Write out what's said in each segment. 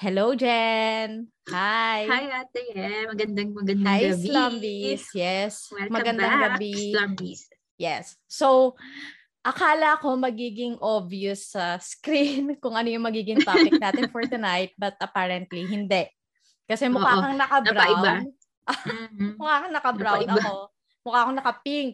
Hello, Jen. Hi. Hi, Ate Ye. Magandang magandang Hi, gabi. Slumbies. Yes. Welcome magandang back, gabi. Slumbies. Yes. So, akala ko magiging obvious sa screen kung ano yung magiging topic natin for tonight, but apparently hindi. Kasi mukha Oo. kang naka-brown. Mhm. Mukha kang naka-brown Napaiba. ako. Mukha akong naka-pink.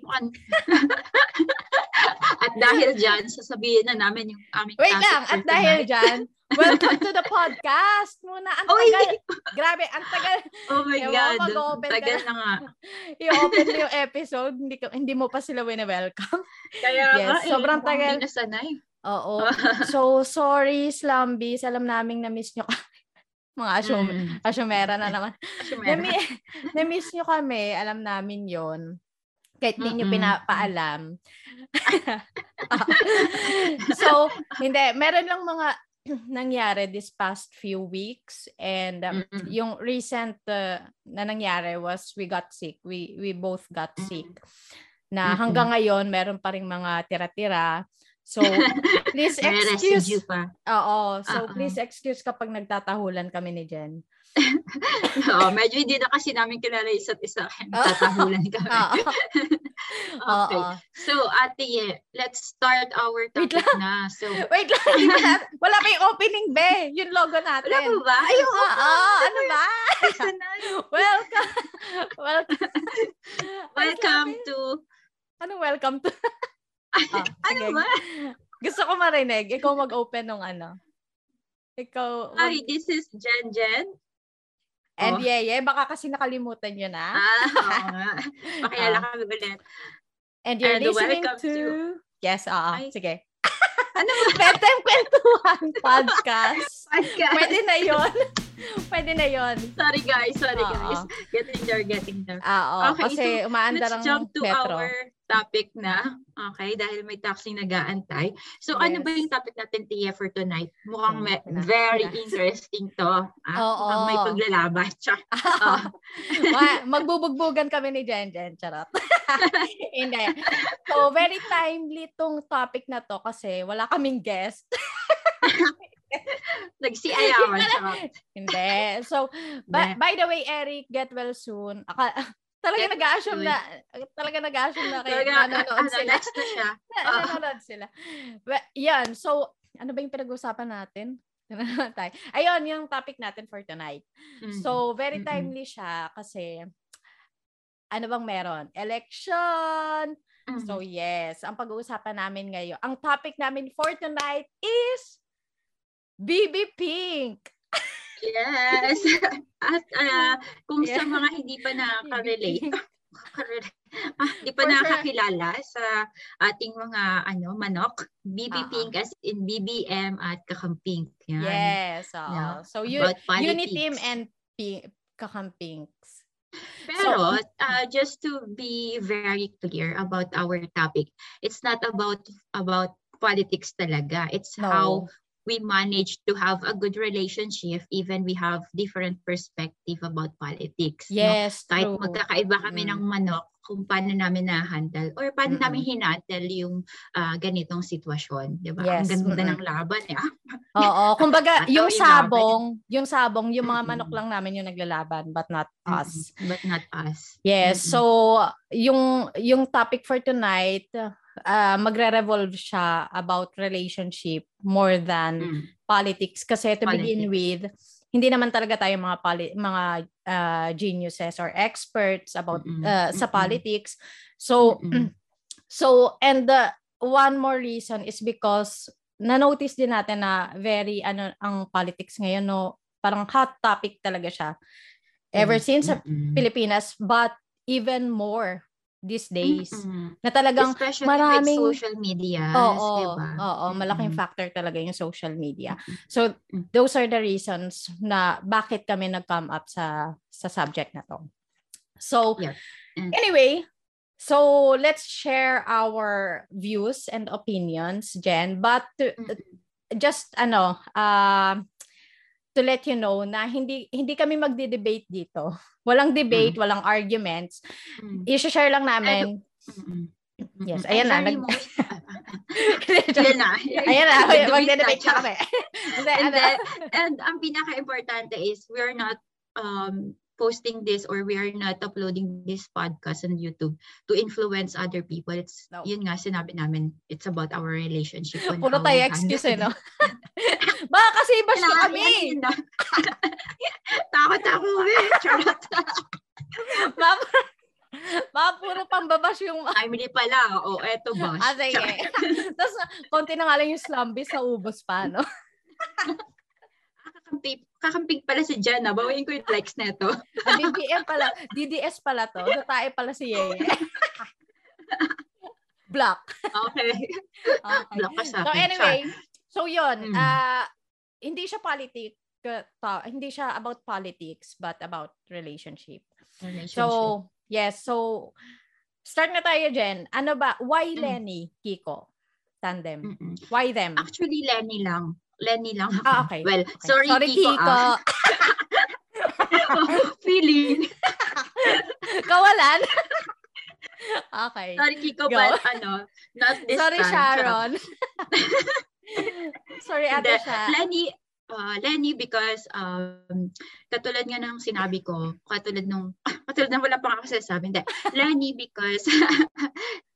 At dahil dyan, sasabihin na namin yung aming Wait lang. At dahil tonight. dyan, welcome to the podcast muna. Ang Oy! tagal. Grabe, ang tagal. Oh my Ewan God. mag-open ka Tagal na. na nga. I-open yung episode. Hindi, ka- hindi mo pa sila wini-welcome. Kaya Yes, nga, eh, sobrang tagal. Nasanay. Oo. So, sorry, Slumbies. Alam naming na-miss nyo kami. Mga asyum, Mm. asyumera na naman. Kasi meron. Na-mi- na-miss nyo kami. Alam namin yon Kahit hindi nyo pinapaalam. so, hindi. Meron lang mga nangyari this past few weeks and um, Mm-mm. yung recent uh, na nangyari was we got sick. We we both got sick. Na Mm-mm. hanggang ngayon meron pa ring mga tira-tira. So, please excuse. Oo. So, Oo. please excuse kapag nagtatahulan kami ni Jen. Oo, medyo hindi na kasi namin kilala isa't isa. Kaya Tatahulan kami. Okay. So, Ate Ye, let's start our Wait topic na. So, Wait lang. Wala pa yung opening, be. Yung logo natin. wala po ba? Ay, oo. Oo. ano ba? Welcome. Welcome. Welcome to... Ano welcome to? Ah, Ano ba? Gusto ko marinig. Ikaw mag-open ng ano. Ikaw. wag- Hi, this is Jen Jen. And oh. yeah, yeah. Baka kasi nakalimutan nyo na. Ah, oo nga. Pakilala Ah. kami ulit. And you're and listening to... to- Yes, oo. Ay. Sige. Ano ba? Bedtime Kwentuhan Podcast. Podcast? Pwede na yon. Pwede na yon. Sorry guys, sorry Oo. guys. Getting there, getting there. Ah, oo. Okay, kasi umaandar Let's ang jump to metro. our topic na. Okay, dahil may taxing nag-aantay. So, ano ba Yes. yung topic natin, Tia, for tonight? Mukhang me- very interesting to. Ah, Oo. Mukhang may paglalaban. Oh. Ma- Magbubugbugan kami ni Jen Jen. Charot. Hindi. So, very timely tong topic na to kasi wala kaming guest. Nagsiayawan. Charot. Hindi. So, by, by the way, Eric, get well soon. Aka, talaga nag-assume na, talaga nag-assume na kayo, Talaga, nanonood ano, sila. na siya. Oo. nanonood sila. But, yan. So, ano ba yung pinag-usapan natin? Tayo. Ayun, yung topic natin for tonight. Mm. So, very timely siya kasi ano bang meron? Election! Mm. So, yes. Ang pag-uusapan namin ngayon, ang topic namin for tonight is BB Pink. Yes. At ah, kung sa Yeah. mga hindi pa nakaka-relate, ah, hindi pa nakakilala sa ating mga ano manok, BB Ah, ah. Pink as in BBM at Kakampink. Yan. Yes. oo. Yeah. So, you. Uniteam and Pink, Kakampinks. Pero uh, just to be very clear about our topic, it's not about about politics talaga. It's No. how we manage to have a good relationship even we have different perspective about politics. no? Yes, Kahit true. magkakaiba kami Mm. ng manok kung paano namin na-handle or paano Mm-mm. namin hinandle yung ah, ganitong sitwasyon. Di ba? Yes, Ang ganda mm-mm. ng laban. Eh. Oo, kumbaga yung sabong, yung sabong, yung mga manok lang namin yung naglalaban but not us. Mm-mm. But not us. Yes, Mm-mm. so yung yung topic for tonight, uh, magre-revolve siya about relationship more than Mm. politics kasi to begin Politics. with, hindi naman talaga tayo mga poli- mga uh, geniuses or experts about uh, sa Mm-mm. politics. So Mm-mm. so and the one more reason is because na-notice din natin na very ano ang politics ngayon no parang hot topic talaga siya ever since sa. Pilipinas but even more these days Mm-mm. na talagang Especially maraming- with social media. oo diba? oo malaking Mm-mm. factor talaga yung social media so those are the reasons na bakit kami nag-come up sa sa subject na to so Yeah. Anyway so let's share our views and opinions Jen but to, Mm-mm. just ano uh, to let you know na hindi hindi kami magde-debate dito. Walang debate, walang arguments. Mm. I-share lang namin Mm-mm. Yes, ayan na. Nag... Ayan na. Ayan na. Mag-dedicate na kami. and, ano? then, and ang pinaka-importante is we're not um, posting this or we are not uploading this podcast on YouTube to influence other people. It's, No. yun nga, sinabi namin, it's about our relationship. on Puro tayo excuse eh, no? Baka kasi bash Kailangan kami. Takot ako eh. Charot. Baka, baka puro pambabash yung... Family pala. O, oh, eto ba? Ah, sige. Tapos, konti na nga lang yung slumby sa ubos pa, no? Kakamping, kakamping pala si Jenna. Bawain ko yung likes neto. Ah, DDM pala. DDS pala to. Dutae pala si Yeye. Block. Okay. Okay. Block ka sa So anyway, so yun, Mm. ah hindi siya politic ta, hindi siya about politics but about relationship. Relationship. So, yes, so start na tayo Jen. Ano ba why Mm. Lenny, Kiko? Tandem. Mm-mm. Why them? Actually, Lenny lang. Lenny lang. Ah, okay. Well, Okay. sorry, Kiko. ah. Feeling. Kawalan. okay. Sorry, Kiko, Go. but ano, not this Sorry, time. Sharon. Sorry. Ate Sha. Lenny, uh, Lenny because um, katulad nga ng sinabi ko, katulad nung, katulad ng wala pang ako sasabi, hindi. Lenny because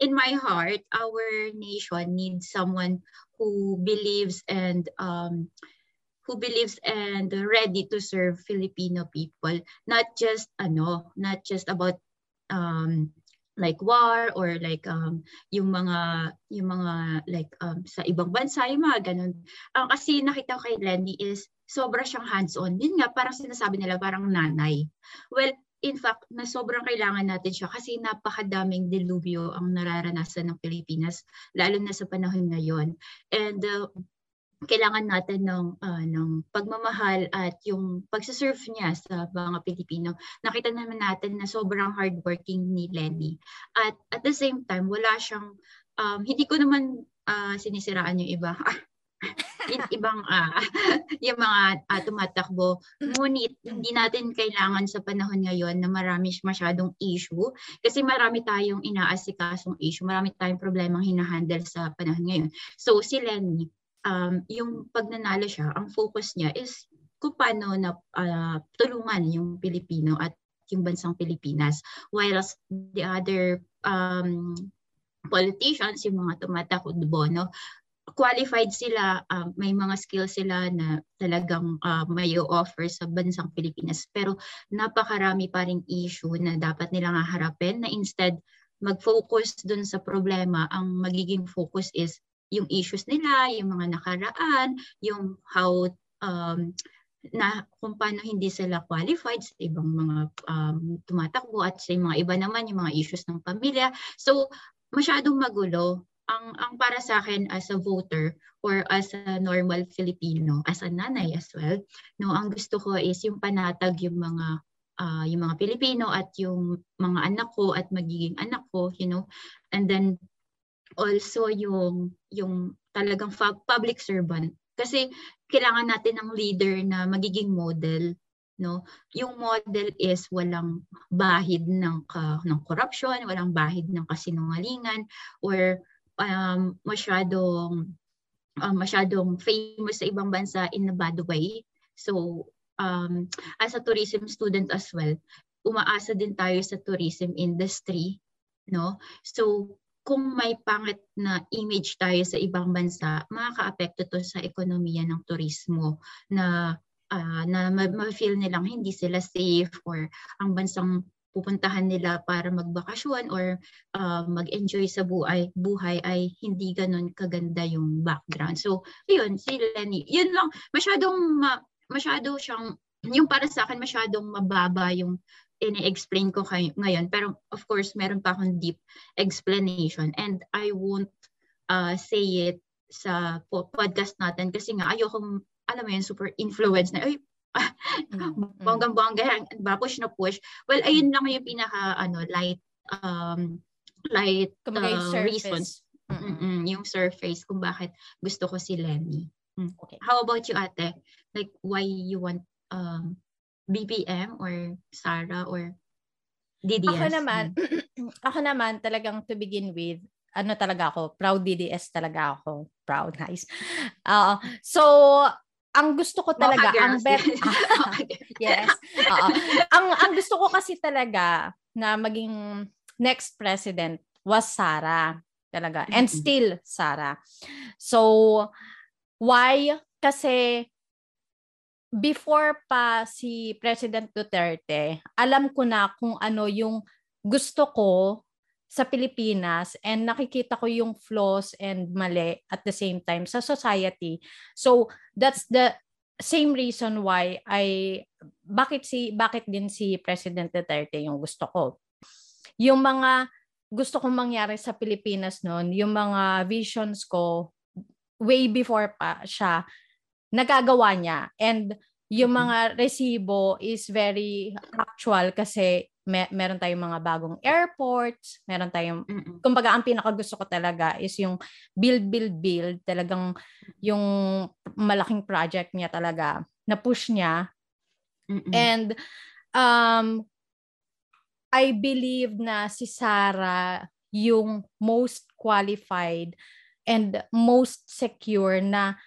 in my heart, our nation needs someone who believes and um, who believes and ready to serve Filipino people, not just ano, not just about um, like war or like um yung mga yung mga like um sa ibang bansa yung mga ganun. Ang kasi nakita ko kay Lenny is sobra siyang hands-on. Yun nga parang sinasabi nila parang nanay. Well, in fact, na sobrang kailangan natin siya kasi napakadaming delubyo ang nararanasan ng Pilipinas lalo na sa panahon ngayon. And uh, kailangan natin ng ah, ng pagmamahal at yung pagsaserve niya sa mga Pilipino. Nakita naman natin na sobrang hardworking ni Lenny. At at the same time, wala siyang um, hindi ko naman ah, sinisiraan yung iba. ibang ah, yung mga ah, tumatakbo. Ngunit hindi natin kailangan sa panahon ngayon na marami masyadong issue kasi marami tayong inaasikasong issue, marami tayong problemang hinahandle sa panahon ngayon. So si Lenny, um, yung pagnanalo siya, ang focus niya is kung paano na ah, tulungan yung Pilipino at yung bansang Pilipinas. Whilst the other um, politicians, yung mga tumatakbo, no, qualified sila, um, may mga skills sila na talagang uh, may offer sa bansang Pilipinas. Pero napakarami pa ring issue na dapat nilang haharapin na instead mag-focus dun sa problema, ang magiging focus is yung issues nila, yung mga nakaraan, yung how um, na kung paano hindi sila qualified sa ibang mga um, tumatakbo at sa mga iba naman yung mga issues ng pamilya. So masyadong magulo ang ang para sa akin as a voter or as a normal Filipino, as a nanay as well, no, ang gusto ko is yung panatag yung mga uh, yung mga Pilipino at yung mga anak ko at magiging anak ko, you know. And then also yung yung talagang public servant kasi kailangan natin ng leader na magiging model no yung model is walang bahid ng ka, ng corruption walang bahid ng kasinungalingan or um, masyadong um, masyadong famous sa ibang bansa in a bad way. So um, as a tourism student as well umaasa din tayo sa tourism industry no? So kung may pangit na image tayo sa ibang bansa, makaka-apekto to sa ekonomiya ng turismo na uh, na ma-feel nilang hindi sila safe or ang bansang pupuntahan nila para magbakasyon or uh, mag-enjoy sa buhay, buhay ay hindi ganun kaganda yung background. So, yun, si Lenny, yun lang, masyadong, ma, masyado siyang, yung para sa akin, masyadong mababa yung ini-explain ko kay, ngayon. Pero of course, meron pa akong deep explanation and I won't uh, say it sa po- podcast natin kasi nga ayoko, alam mo yun, super influence na, ay, Mm, bonggang-bongga, ba push na push. Well, ayun lang yung pinaka ano light um light Kumbaga yung uh, surface. reasons. Mm-mm. Mm-mm, yung surface kung bakit gusto ko si Lenny. Mm. Okay. How about you, ate? Like, why you want um, BBM or Sarah or DDS? Ako naman, ako naman talagang to begin with, ano talaga ako, proud DDS talaga ako. Proud, nice. Uh, so, ang gusto ko talaga, ang bet, yes. Oo. ang, ang gusto ko kasi talaga na maging next president was Sara talaga. And still Sara. So, why? Kasi before pa si President Duterte, alam ko na kung ano yung gusto ko sa Pilipinas and nakikita ko yung flaws and mali at the same time sa society. So that's the same reason why I bakit si bakit din si President Duterte yung gusto ko. Yung mga gusto kong mangyari sa Pilipinas noon, yung mga visions ko way before pa siya nagagawa niya and yung mga resibo is very actual kasi may, meron tayong mga bagong airports, meron tayong, Mm-mm. kumbaga ang pinaka gusto ko talaga is yung build, build, build, talagang yung malaking project niya talaga, na push niya. Mm-mm. And um, I believe na si Sarah yung most qualified and most secure na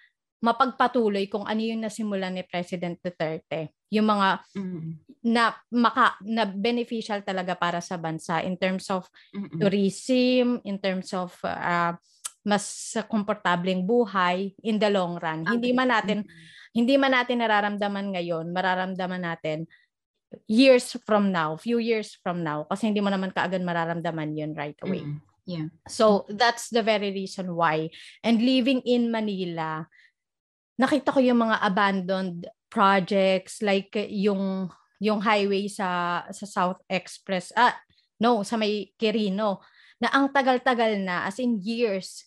mapagpatuloy kung ano yung nasimulan ni President Duterte. Yung mga mm. na maka na beneficial talaga para sa bansa in terms of Mm-mm. tourism, in terms of uh, mas komportableng buhay in the long run. Okay. Hindi man natin mm-hmm. hindi man natin nararamdaman ngayon, mararamdaman natin years from now, few years from now kasi hindi mo naman kaagad mararamdaman 'yun right away. Mm-hmm. Yeah. So that's the very reason why. And living in Manila, nakita ko yung mga abandoned projects like yung yung highway sa sa South Express ah no sa may Quirino na ang tagal-tagal na as in years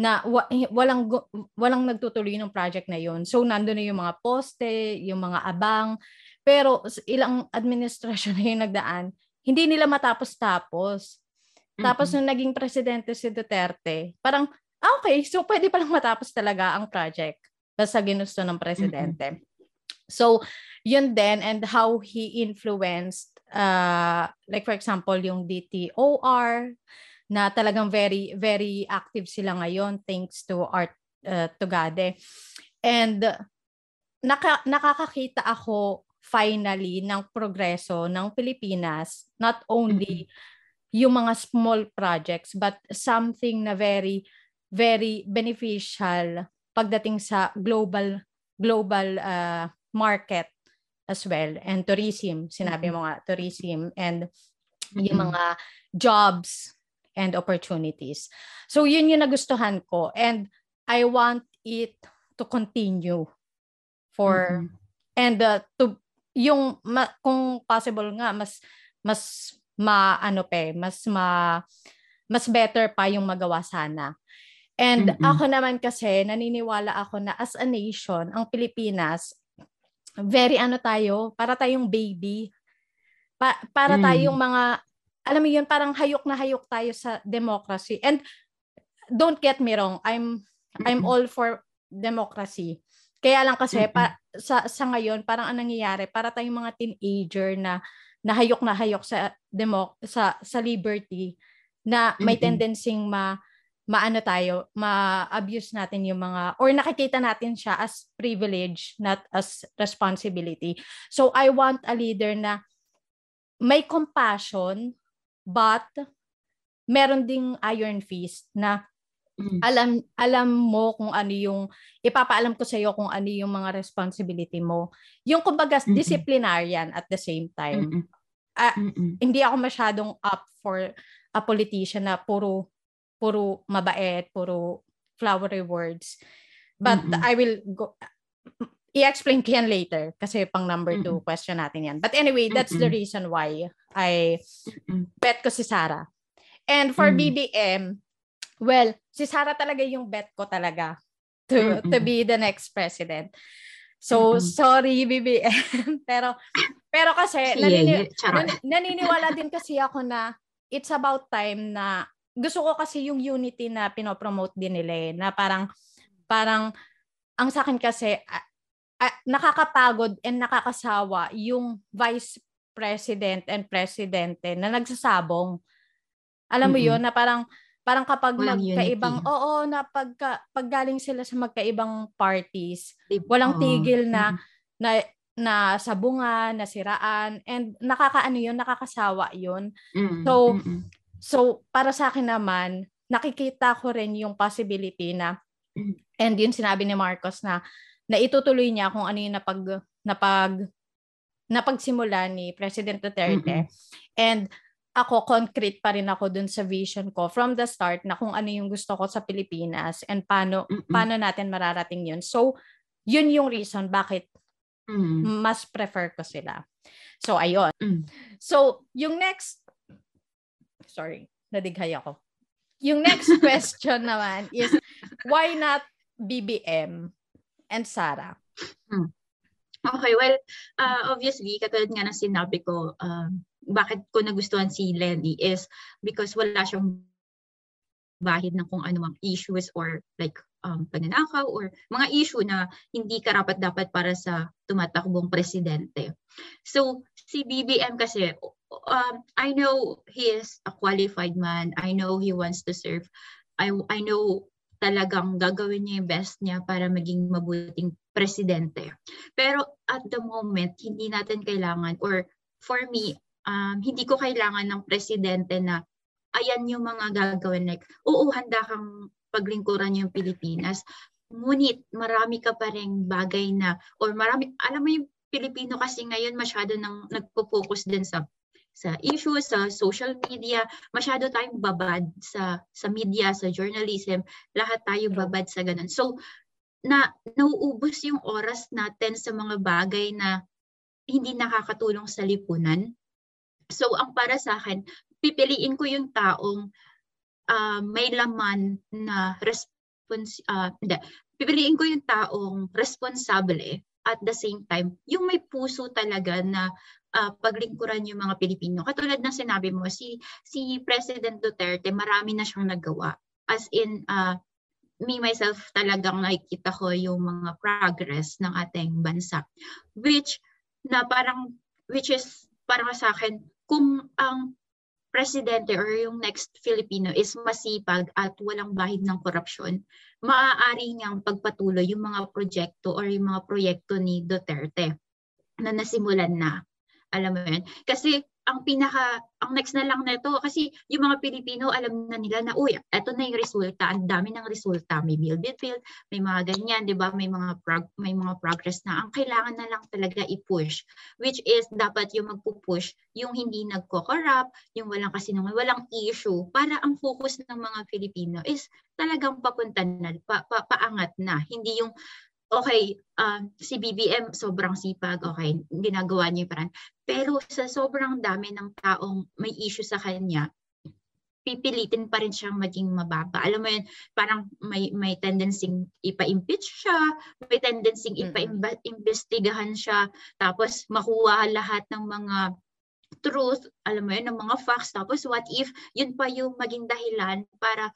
na wa, walang walang nagtutuloy ng project na yon so nandoon na yung mga poste yung mga abang pero ilang administrasyon na yung nagdaan hindi nila matapos-tapos. Tapos mm-hmm. nung naging presidente si Duterte parang ah, okay so pwede pa lang matapos talaga ang project basta ginusto ng presidente. Mm-hmm. So, yun din and how he influenced uh, like for example yung DTOR na talagang very very active sila ngayon thanks to Art uh, Tugade. And naka, nakakakita ako finally ng progreso ng Pilipinas not only mm-hmm. yung mga small projects but something na very very beneficial pagdating sa global global uh, market as well and tourism. Sinabi mo nga tourism and yung mga jobs and opportunities. So yun yung nagustuhan ko and I want it to continue for mm-hmm. and uh, to yung ma, kung possible nga mas mas maano pa mas ma mas better pa yung magawa sana And mm-hmm. ako naman kasi, naniniwala ako na as a nation, ang Pilipinas, very ano tayo, para tayong baby. Pa- para mm. tayong mga, alam mo yun, parang hayok na hayok tayo sa democracy. And don't get me wrong, I'm. I'm all for democracy. Kaya lang kasi pa, sa sa ngayon parang anong nangyayari para tayong mga teenager na nahayok na hayok sa demo sa sa liberty na may tendency ma maano tayo, ma-abuse natin yung mga, or nakikita natin siya as privilege, not as responsibility. So I want a leader na may compassion, but meron ding iron fist na mm. alam alam mo kung ano yung ipapaalam ko sa iyo kung ano yung mga responsibility mo. Yung kumbaga mm-hmm. disciplinarian at the same time. Mm-hmm. Uh, hindi ako masyadong up for a politician na puro puro mabait, puro flowery words. But mm-hmm. I will go i-explain ko yan later kasi pang number two mm-hmm. question natin yan. But anyway, that's mm-hmm. the reason why I bet ko si Sarah. And for mm-hmm. BBM, well, si Sarah talaga yung bet ko talaga to mm-hmm. to be the next president. So, mm-hmm. sorry BBM, pero pero kasi nanini- nan- naniniwala din kasi ako na it's about time na gusto ko kasi yung unity na pinopromote din nila eh, na parang parang ang sa akin kasi uh, uh, nakakapagod and nakakasawa yung vice president and presidente na nagsasabong. Alam mo mm-hmm. 'yon na parang Parang kapag Walang magkaibang, unity. oo, na pagka, paggaling sila sa magkaibang parties, walang tigil na, Mm. na na sabungan, nasiraan, and nakakaano yun, nakakasawa yun. Mm, So, mm, mm. So, para sa akin naman, nakikita ko rin yung possibility na, and yun sinabi ni Marcos na, na itutuloy niya kung ano yung napag, napag, napagsimula ni President Duterte. Mm-mm. And ako, concrete pa rin ako dun sa vision ko from the start na kung ano yung gusto ko sa Pilipinas and paano, Mm-mm. paano natin mararating yun. So, yun yung reason bakit Mm. mas prefer ko sila. So, ayun. Mm. So, yung next, sorry, nadighay ako. Yung next question naman is, why not BBM and Sarah? Okay, well, uh, obviously, katulad nga ng sinabi ko, um, bakit ko nagustuhan si Lenny is because wala siyang bahid ng kung ano mang issues or like um, pagnanakaw or mga issue na hindi karapat dapat para sa tumatakbong presidente. So, si BBM kasi, um, I know he is a qualified man. I know he wants to serve. I, I know talagang gagawin niya yung best niya para maging mabuting presidente. Pero at the moment, hindi natin kailangan or for me, um, hindi ko kailangan ng presidente na ayan yung mga gagawin. Like, oo, handa kang paglingkuran yung Pilipinas. Ngunit marami ka pa rin bagay na, or marami, alam mo yung Pilipino kasi ngayon masyado nang nagpo-focus din sa sa issues, sa social media, masyado tayong babad sa sa media, sa journalism, lahat tayo babad sa ganun. So, na nauubos yung oras natin sa mga bagay na hindi nakakatulong sa lipunan. So, ang para sa akin, pipiliin ko yung taong uh, may laman na respons uh, hindi, pipiliin ko yung taong responsable at the same time, yung may puso talaga na uh, paglingkuran yung mga Pilipino. Katulad ng sinabi mo, si si President Duterte, marami na siyang nagawa. As in, uh, me myself talagang nakikita ko yung mga progress ng ating bansa. Which, na parang, which is, parang sa akin, kung ang presidente or yung next Filipino is masipag at walang bahid ng korupsyon, maaari niyang pagpatuloy yung mga proyekto or yung mga proyekto ni Duterte na nasimulan na. Alam mo yun? Kasi ang pinaka, ang next na lang nito, kasi yung mga Pilipino, alam na nila na, uy, eto na yung resulta, ang dami ng resulta, may build, build, build, may mga ganyan, di ba, may mga, prog, may mga progress na, ang kailangan na lang talaga i-push, which is, dapat yung magpupush, yung hindi nagko-corrupt, yung walang kasinungan, walang issue, para ang focus ng mga Filipino is talagang papunta na, pa, pa, paangat na, hindi yung okay, um, si BBM sobrang sipag, okay, ginagawa niya parang. Pero sa sobrang dami ng taong may issue sa kanya, pipilitin pa rin siyang maging mababa. Alam mo yun, parang may may tendency ipa-impeach siya, may tendency ipa-imbestigahan siya, tapos makuha lahat ng mga truth, alam mo yun, ng mga facts. Tapos what if yun pa yung maging dahilan para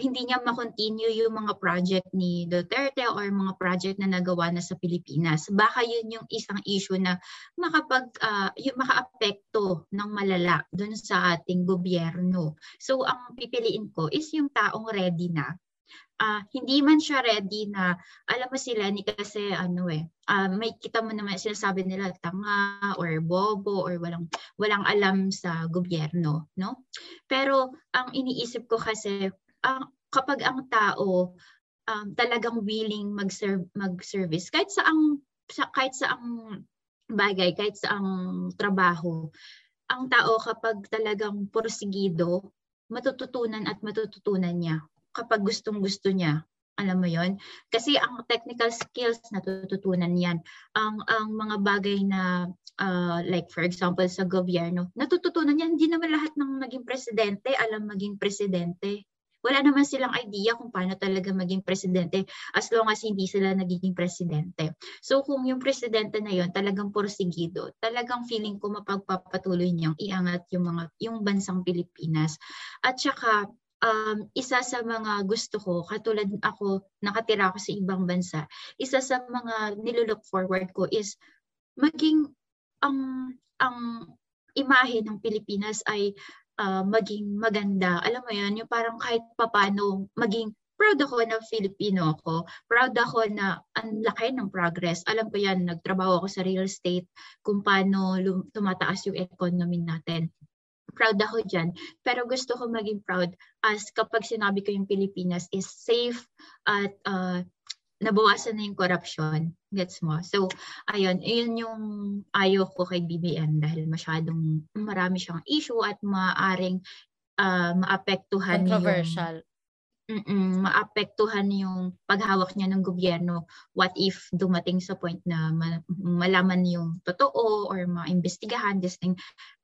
hindi niya ma-continue yung mga project ni Duterte or mga project na nagawa na sa Pilipinas. Baka yun yung isang issue na makapag uh, yung makaapekto ng malala dun sa ating gobyerno. So ang pipiliin ko is yung taong ready na uh, hindi man siya ready na alam mo sila ni kasi ano eh uh, may kita mo naman sinasabi nila tanga or bobo or walang walang alam sa gobyerno no pero ang iniisip ko kasi ang kapag ang tao um, talagang willing mag-serve mag-service kahit sa ang sa, kahit sa ang bagay kahit sa ang trabaho ang tao kapag talagang porsigido matututunan at matututunan niya kapag gustong gusto niya. Alam mo yon kasi ang technical skills natututunan yan. Ang ang mga bagay na uh, like for example sa gobyerno natututunan yan. Hindi naman lahat ng naging presidente alam maging presidente wala naman silang idea kung paano talaga maging presidente as long as hindi sila nagiging presidente. So kung yung presidente na yon talagang porsigido, talagang feeling ko mapagpapatuloy niyang iangat yung mga yung bansang Pilipinas. At saka um, isa sa mga gusto ko, katulad ako, nakatira ako sa ibang bansa, isa sa mga nilook forward ko is maging ang ang imahe ng Pilipinas ay uh, maging maganda. Alam mo yan, yung parang kahit papano maging proud ako na Filipino ako. Proud ako na ang laki ng progress. Alam ko yan, nagtrabaho ako sa real estate, kung paano tumataas yung economy natin. Proud ako dyan. Pero gusto ko maging proud as kapag sinabi ko yung Pilipinas is safe at uh, nabawasan na yung corruption. Gets mo? So, ayun, yun yung ayaw ko kay BBM dahil masyadong marami siyang issue at maaring uh, maapektuhan Controversial. Mm, maapektuhan yung paghawak niya ng gobyerno. What if dumating sa point na malaman yung totoo or maimbestigahan, this thing,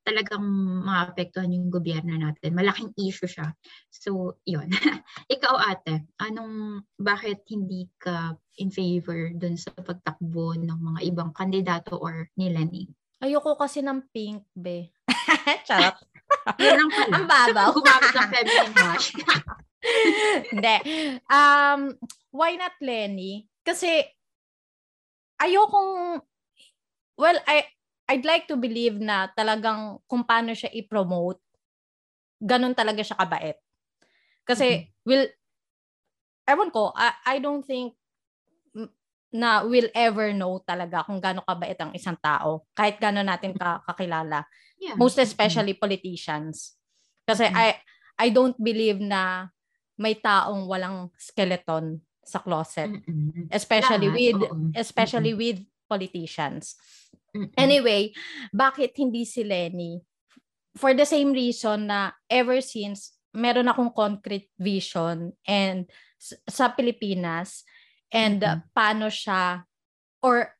talagang maapektuhan yung gobyerno natin. Malaking issue siya. So, yun. Ikaw ate, anong, bakit hindi ka in favor dun sa pagtakbo ng mga ibang kandidato or ni Lenny? Ayoko kasi ng pink, be. Charot. Yan lang pala. Ang babaw. Gumamit ng feminine wash. Hindi. Um, why not Lenny? Kasi ayokong well, I I'd like to believe na talagang kung paano siya i-promote, ganun talaga siya kabait. Kasi, mm-hmm. will, ewan ko, I, I don't think na will ever know talaga kung gaano kabait ang isang tao. Kahit gaano natin kakilala. Yeah. Most especially mm-hmm. politicians. Kasi mm-hmm. I I don't believe na may taong walang skeleton sa closet. Mm-mm. Especially Lahat, with oo. especially Mm-mm. with politicians. Mm-mm. Anyway, bakit hindi si Lenny? For the same reason na ever since meron akong concrete vision and sa Pilipinas and uh, paano siya or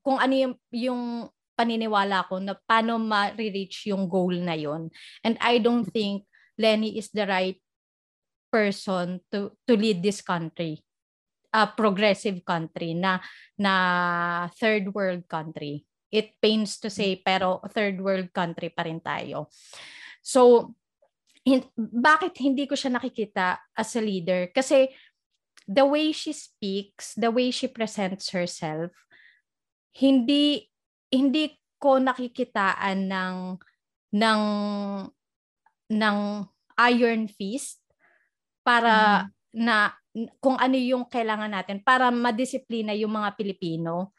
kung ano yung, yung paniniwala ko na paano ma-reach yung goal na yon. And I don't think Lenny is the right person to to lead this country a progressive country na na third world country. It pains to say pero third world country pa rin tayo. So hin- bakit hindi ko siya nakikita as a leader? Kasi the way she speaks the way she presents herself hindi hindi ko nakikitaan ng ng ng iron fist para mm. na kung ano yung kailangan natin para madisiplina yung mga Pilipino.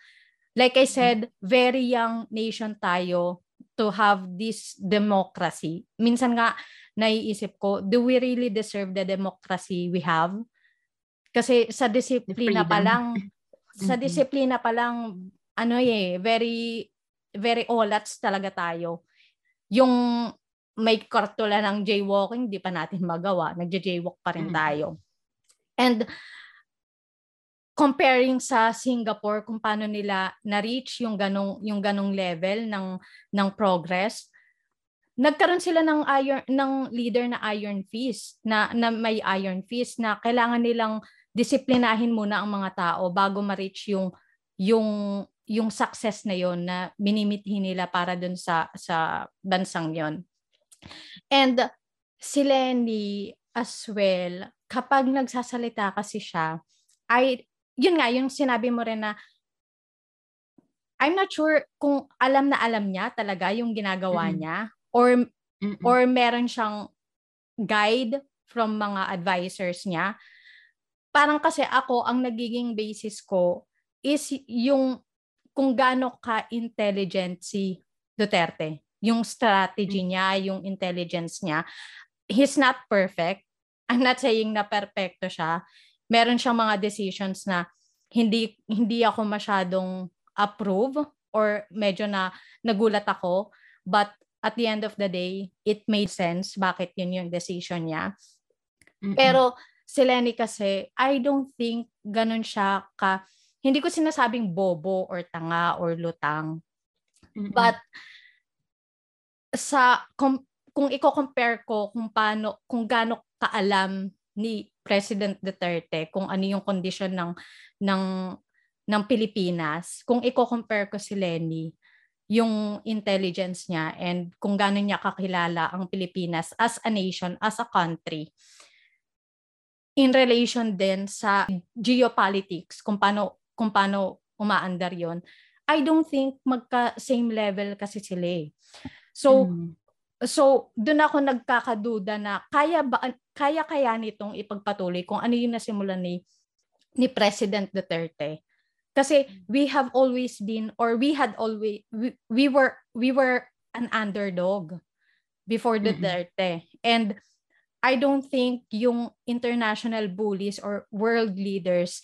Like I said, very young nation tayo to have this democracy. Minsan nga naiisip ko, do we really deserve the democracy we have? Kasi sa disiplina pa lang, sa disiplina pa lang, ano eh, very, very olats talaga tayo. Yung may kartula ng jaywalking, di pa natin magawa. Nagja-jaywalk pa rin tayo. And comparing sa Singapore kung paano nila na-reach yung ganong yung ganong level ng ng progress nagkaroon sila ng iron ng leader na iron fist na na may iron fist na kailangan nilang disiplinahin muna ang mga tao bago ma-reach yung yung yung success na yon na minimithi nila para dun sa sa bansang yon And si Lenny as well, kapag nagsasalita kasi siya, ay, yun nga, yung sinabi mo rin na, I'm not sure kung alam na alam niya talaga yung ginagawa mm-hmm. niya or mm-hmm. or meron siyang guide from mga advisors niya. Parang kasi ako ang nagiging basis ko is yung kung gaano ka intelligent si Duterte yung strategy niya, yung intelligence niya. He's not perfect. I'm not saying na perfecto siya. Meron siyang mga decisions na hindi hindi ako masyadong approve or medyo na nagulat ako but at the end of the day it made sense bakit yun yung decision niya mm-hmm. pero si Lenny kasi I don't think ganun siya ka hindi ko sinasabing bobo or tanga or lutang mm-hmm. but sa kung, kung i-compare ko kung paano kung gaano kaalam ni President Duterte kung ano yung condition ng ng ng Pilipinas, kung i-compare ko si Lenny, yung intelligence niya and kung gaano niya kakilala ang Pilipinas as a nation, as a country, in relation din sa geopolitics, kung paano, kung paano umaandar yon I don't think magka same level kasi sila eh. So, mm. So, doon ako nagkakaduda na kaya ba kaya kaya nitong ipagpatuloy kung ano yung nasimulan ni ni President Duterte. Kasi we have always been or we had always we, we were we were an underdog before Duterte. Mm-hmm. And I don't think yung international bullies or world leaders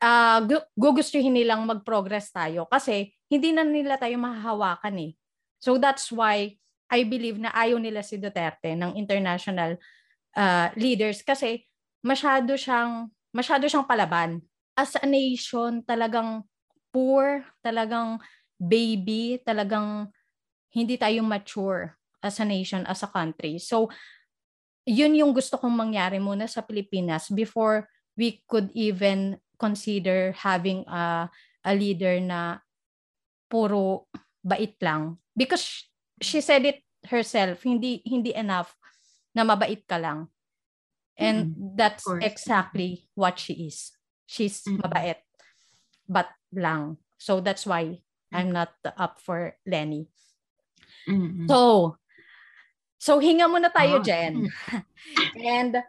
uh, gugustuhin nilang mag-progress tayo kasi hindi na nila tayo mahahawakan eh. So that's why I believe na ayaw nila si Duterte ng international uh, leaders kasi masyado siyang masyado siyang palaban. As a nation, talagang poor, talagang baby, talagang hindi tayo mature as a nation, as a country. So, yun yung gusto kong mangyari muna sa Pilipinas before we could even consider having a, a leader na puro bait lang. Because she said it herself hindi hindi enough na mabait ka lang. And mm-hmm. that's exactly what she is. She's mm-hmm. mabait but lang. So that's why I'm not up for Lenny. Mm-hmm. so so hinga muna tayo oh. Jen. And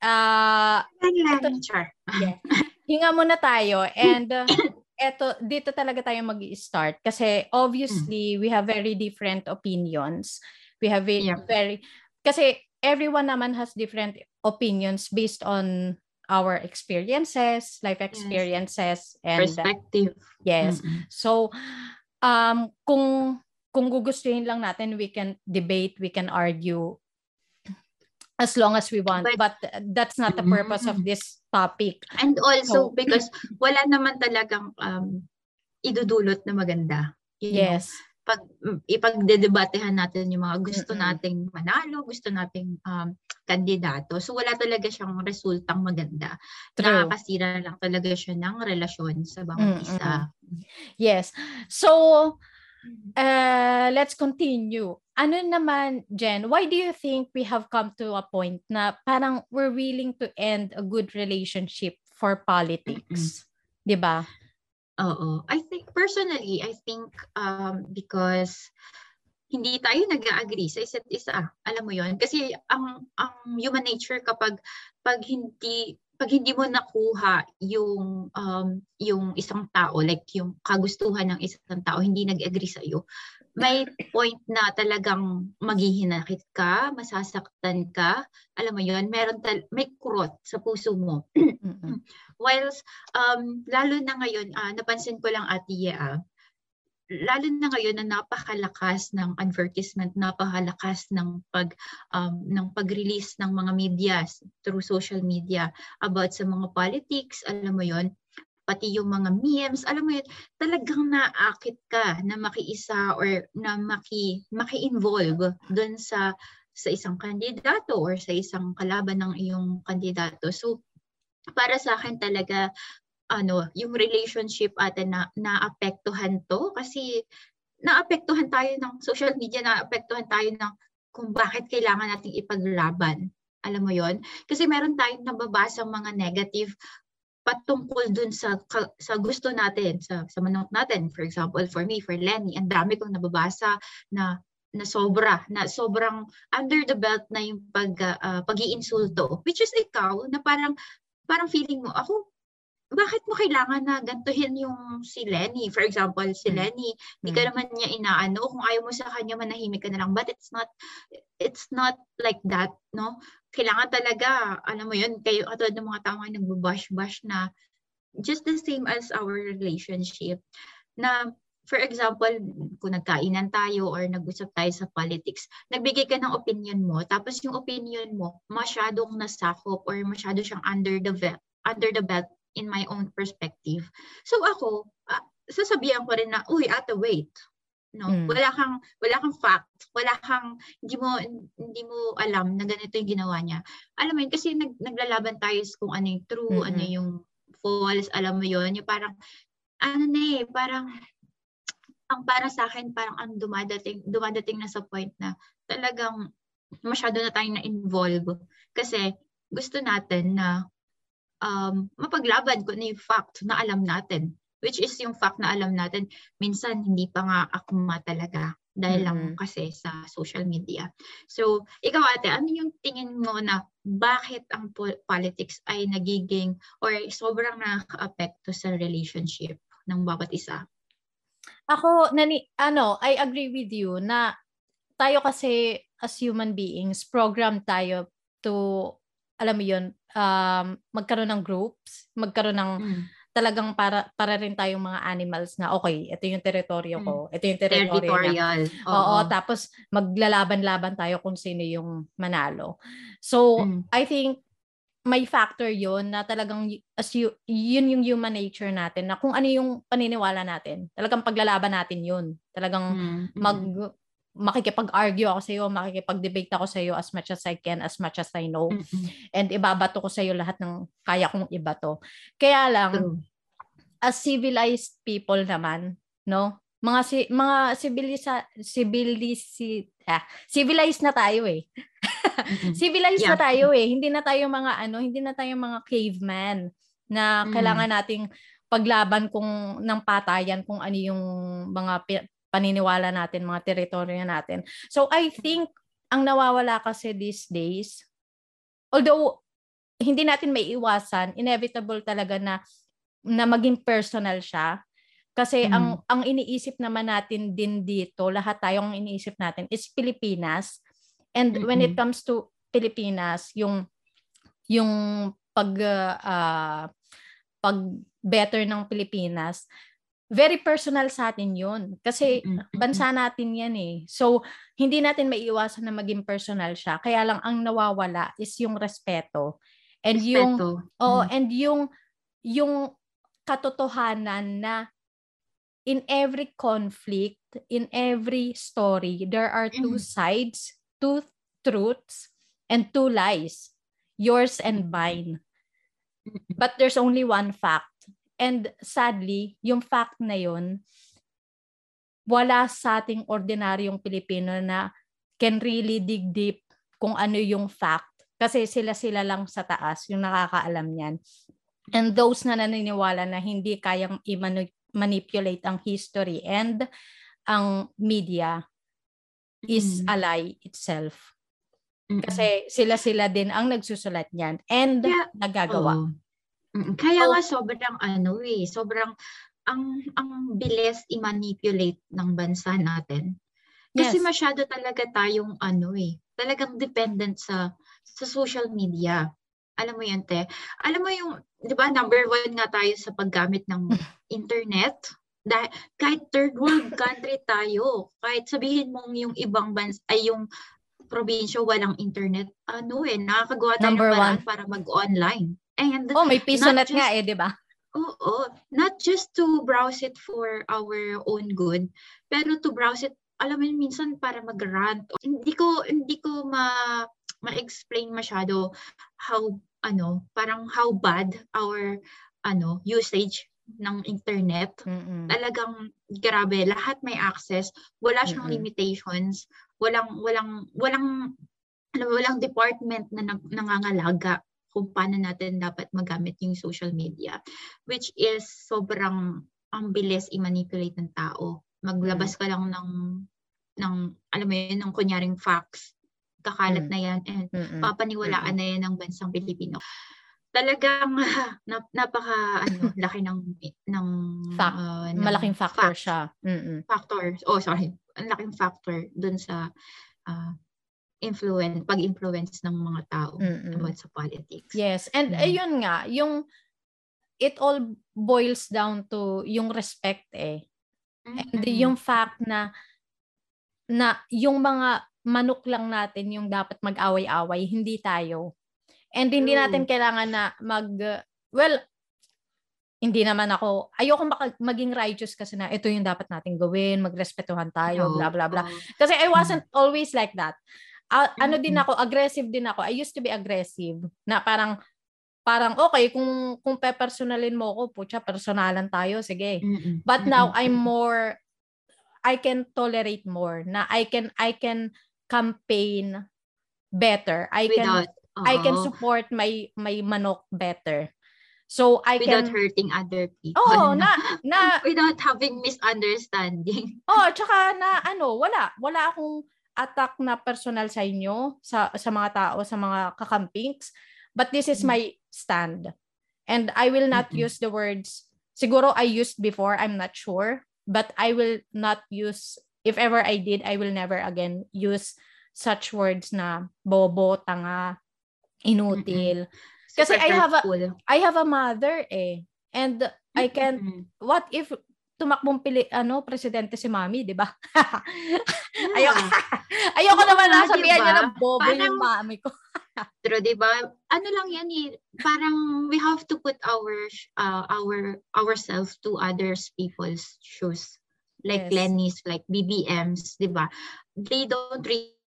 uh ito, yeah, hinga muna tayo and uh, eto dito talaga tayo mag-start kasi obviously mm. we have very different opinions. We have a yeah. very kasi everyone naman has different opinions based on our experiences, life experiences yes. and perspective. Uh, yes. Mm-hmm. So um kung kung gugustuhin lang natin we can debate, we can argue as long as we want but, but that's not the purpose mm-hmm. of this topic and also so, because wala naman talagang um idudulot na maganda yes know? pag ipagdedebatehan natin yung mga gusto mm-hmm. nating manalo gusto nating um kandidato so wala talaga siyang resultang maganda True. nakakasira lang talaga siya ng relasyon sa bawat mm-hmm. isa yes so uh let's continue ano naman, Jen, why do you think we have come to a point na parang we're willing to end a good relationship for politics? Mm-hmm. 'Di ba? Oo. I think personally, I think um because hindi tayo nag-agree sa isa't isa. Alam mo 'yon? Kasi ang ang human nature kapag pag hindi pag hindi mo nakuha yung um, yung isang tao like yung kagustuhan ng isang tao hindi nag-agree sa iyo may point na talagang maghihinakit ka, masasaktan ka. Alam mo 'yon, meron tal- may kurot sa puso mo. Whilst um lalo na ngayon, uh, napansin ko lang Ate Yea, lalo na ngayon na napakalakas ng advertisement, napakalakas ng pag um, ng pag-release ng mga media through social media about sa mga politics, alam mo 'yon pati yung mga memes, alam mo yun, talagang naakit ka na makiisa or na maki, maki-involve dun sa sa isang kandidato or sa isang kalaban ng iyong kandidato. So, para sa akin talaga, ano, yung relationship atin na naapektuhan to kasi naapektuhan tayo ng social media, naapektuhan tayo ng kung bakit kailangan nating ipaglaban. Alam mo yon Kasi meron tayong nababasang mga negative patungkol dun sa sa gusto natin, sa, sa manok natin. For example, for me, for Lenny, ang dami kong nababasa na na sobra, na sobrang under the belt na yung pag uh, pag-iinsulto. Which is ikaw na parang parang feeling mo, ako bakit mo kailangan na gantuhin yung si Lenny? For example, si hmm. Lenny, hindi ka hmm. naman niya inaano. Kung ayaw mo sa kanya, manahimik ka na lang. But it's not, it's not like that, no? Kailangan talaga, alam mo yun, kayo, katulad ng mga tao nga nagbabash-bash na just the same as our relationship. Na, for example, kung nagkainan tayo or nag-usap tayo sa politics, nagbigay ka ng opinion mo, tapos yung opinion mo, masyadong nasakop or masyado siyang under the belt, under the belt in my own perspective. So ako, uh, sasabihan ko rin na, uy, ate, wait. No, mm. wala kang wala kang fact, wala kang hindi mo hindi mo alam na ganito yung ginawa niya. Alam mo yun kasi nag, naglalaban tayo kung ano yung true, mm-hmm. ano yung false, alam mo yun, yung parang ano na eh, parang ang para sa akin parang ang dumadating dumadating na sa point na talagang masyado na tayong na-involve kasi gusto natin na um, mapaglaban kung ano yung fact na alam natin. Which is yung fact na alam natin, minsan hindi pa nga akma talaga dahil lang kasi sa social media. So, ikaw ate, ano yung tingin mo na bakit ang politics ay nagiging or sobrang nakaka-apekto sa relationship ng bawat isa? Ako, nani, ano, I agree with you na tayo kasi as human beings, program tayo to, alam mo yun, um, magkaroon ng groups, magkaroon ng mm talagang para para rin tayong mga animals na okay, ito yung teritoryo ko, mm. ito yung teritoryo Territorial. Oo, Oo, tapos maglalaban-laban tayo kung sino yung manalo. So, mm. I think may factor yon na talagang as you, yun yung human nature natin na kung ano yung paniniwala natin talagang paglalaban natin yun talagang mm. mag makikipag-argue ako sa iyo, makikipag-debate ako sa iyo as much as I can, as much as I know. Mm-hmm. And ibabato ko sa iyo lahat ng kaya kong ibato. Kaya lang True. as civilized people naman, no? Mga si, mga civilisa civilisi ah, civilized na tayo eh. mm-hmm. civilized yeah. na tayo eh. Hindi na tayo mga ano, hindi na tayo mga caveman na mm. kailangan nating paglaban kung ng patayan kung ano yung mga paniniwala natin, mga teritoryo natin. So I think ang nawawala kasi these days, although hindi natin may iwasan, inevitable talaga na na maging personal siya. Kasi mm. ang ang iniisip naman natin din dito, lahat tayong iniisip natin is Pilipinas. And mm-hmm. when it comes to Pilipinas, yung yung pag uh, pag better ng Pilipinas, very personal sa atin yun. Kasi bansa natin yan eh. So, hindi natin maiiwasan na maging personal siya. Kaya lang ang nawawala is yung respeto. And respeto. yung oh, mm. and yung yung katotohanan na in every conflict, in every story, there are two mm. sides, two truths, and two lies. Yours and mine. But there's only one fact And sadly, yung fact na yun, wala sa ating ordinaryong Pilipino na can really dig deep kung ano yung fact. Kasi sila-sila lang sa taas yung nakakaalam niyan. And those na naniniwala na hindi kayang i-manipulate ang history and ang media is mm-hmm. a lie itself. Mm-hmm. Kasi sila-sila din ang nagsusulat niyan and yeah. nagagawa. Oh. Kaya nga sobrang ano eh, sobrang ang ang bilis i-manipulate ng bansa natin. Kasi yes. masyado talaga tayong ano eh, talagang dependent sa sa social media. Alam mo yan, te. Alam mo yung, di ba, number one nga tayo sa paggamit ng internet. Dahil kahit third world country tayo, kahit sabihin mong yung ibang bansa, ay yung probinsya walang internet, ano eh, nakakagawa tayo number ng paraan para mag-online. And oh, may piso net nga eh, di ba? Oo, not just to browse it for our own good, pero to browse it, alam mo minsan para mag-rant. Hindi ko, hindi ko ma, ma-explain masyado how, ano, parang how bad our, ano, usage ng internet. Mm-mm. Talagang grabe, lahat may access, wala siyang Mm-mm. limitations, walang walang walang alam walang department na nang, nangangalaga kung paano natin dapat magamit yung social media which is sobrang ang bilis i-manipulate ng tao. Maglabas ka lang ng ng alam mo yun ng kunyaring facts kakalat mm. na yan and Mm-mm. papaniwalaan Mm-mm. na yan ng bansang Pilipino. Talagang nap, napaka ano laki ng ng Fact, uh, ng malaking factor fact, siya. Mm-mm. Factor. Oh, sorry. Ang laking factor dun sa uh, influence, pag-influence ng mga tao about sa politics. Yes. And mm. ayun nga, yung it all boils down to yung respect eh. Mm-hmm. And yung fact na na yung mga manok lang natin yung dapat mag-away-away, hindi tayo. And hindi True. natin kailangan na mag well, hindi naman ako, ayoko maka, maging righteous kasi na ito yung dapat nating gawin, magrespetuhan tayo, bla bla bla. Kasi I wasn't always like that uh, ano din ako, aggressive din ako. I used to be aggressive. Na parang parang okay kung kung pe-personalin mo ko, putya, personalan tayo, sige. But now I'm more I can tolerate more na I can I can campaign better. I can Without, I can support my my manok better. So I without can hurting other people. Oh, na na without having misunderstanding. Oh, tsaka na ano, wala wala akong attack na personal sa inyo sa sa mga tao, sa mga kakampings. But this is mm. my stand. And I will not mm-hmm. use the words siguro I used before, I'm not sure, but I will not use if ever I did, I will never again use such words na bobo, tanga, inutil. Mm-hmm. Kasi I have a I have a mother eh. And I can mm-hmm. what if tumakbong pili ano presidente si Mami, 'di ba? yeah. ayoko ayoko naman na sabihan diba? niya na bobo parang, yung mami ko. True, 'di ba? Ano lang 'yan eh, parang we have to put our uh, our ourselves to others people's shoes. Like yes. Lenny's, like BBMs, 'di ba? They don't really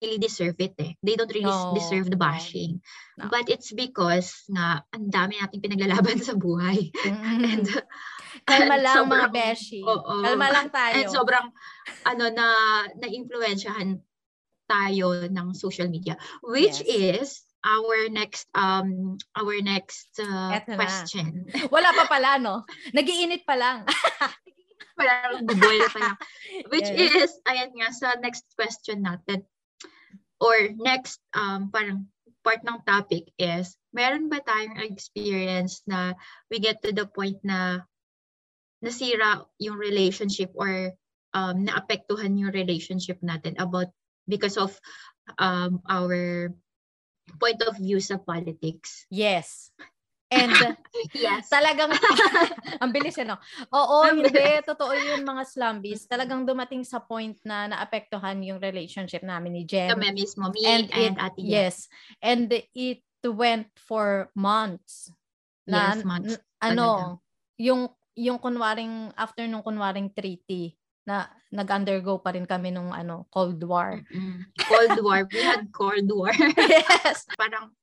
really deserve it eh. They don't really no. deserve the bashing. No. But it's because nga ang dami nating pinaglalaban sa buhay. Mm-hmm. and Kalma lang sobrang, mga beshi. Oh, Kalma lang tayo. And sobrang ano na na-influensyahan tayo ng social media which yes. is our next um our next uh, question. Na. Wala pa pala no. Nagiinit pa lang. parang buboil pa lang. Which yes. is ayan nga sa next question natin or next um, parang part ng topic is, meron ba tayong experience na we get to the point na nasira yung relationship or um, naapektuhan yung relationship natin about because of um, our point of view sa politics? Yes. And yes. talagang, ang bilis ano. Oo, ang hindi. Totoo yun mga slumbies. Talagang dumating sa point na naapektuhan yung relationship namin ni Jen. Kami mismo, me and, and it, Ate Yes. And it went for months. Na, yes, months. N- ano, yung, yung kunwaring, after nung kunwaring treaty, na nag-undergo pa rin kami nung ano, Cold War. Mm-hmm. Cold War. We had Cold War. yes. parang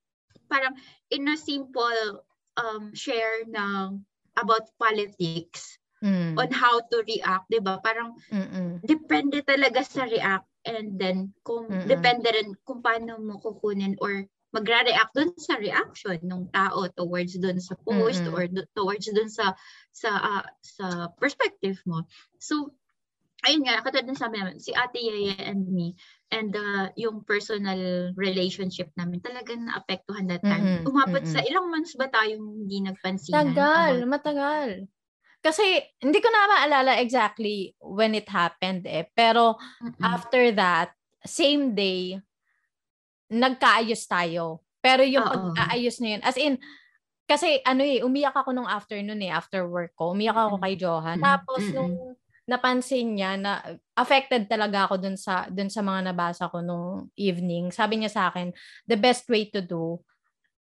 parang in a simple um, share ng about politics mm. on how to react, 'di ba? Parang Mm-mm. depende talaga sa react and then kung Mm-mm. depende rin kung paano mo kukunin or magre-react dun sa reaction ng tao towards dun sa post Mm-mm. or do- towards dun sa sa uh, sa perspective mo. So ayun nga, katulad ng sabi namin, si Ate Yaya and me, and uh, yung personal relationship namin, talagang naapektuhan that time. Mm-hmm. Umabot mm-hmm. sa ilang months ba tayong hindi nagpansinan? Tagal, about... matagal. Kasi hindi ko na maalala exactly when it happened eh. Pero mm-hmm. after that, same day, nagkaayos tayo. Pero yung Uh-oh. pag-aayos na yun, as in, kasi ano eh, umiyak ako nung afternoon eh, after work ko. Umiyak ako kay Johan. Mm-hmm. Tapos nung napansin niya na affected talaga ako dun sa dun sa mga nabasa ko nung evening. Sabi niya sa akin, the best way to do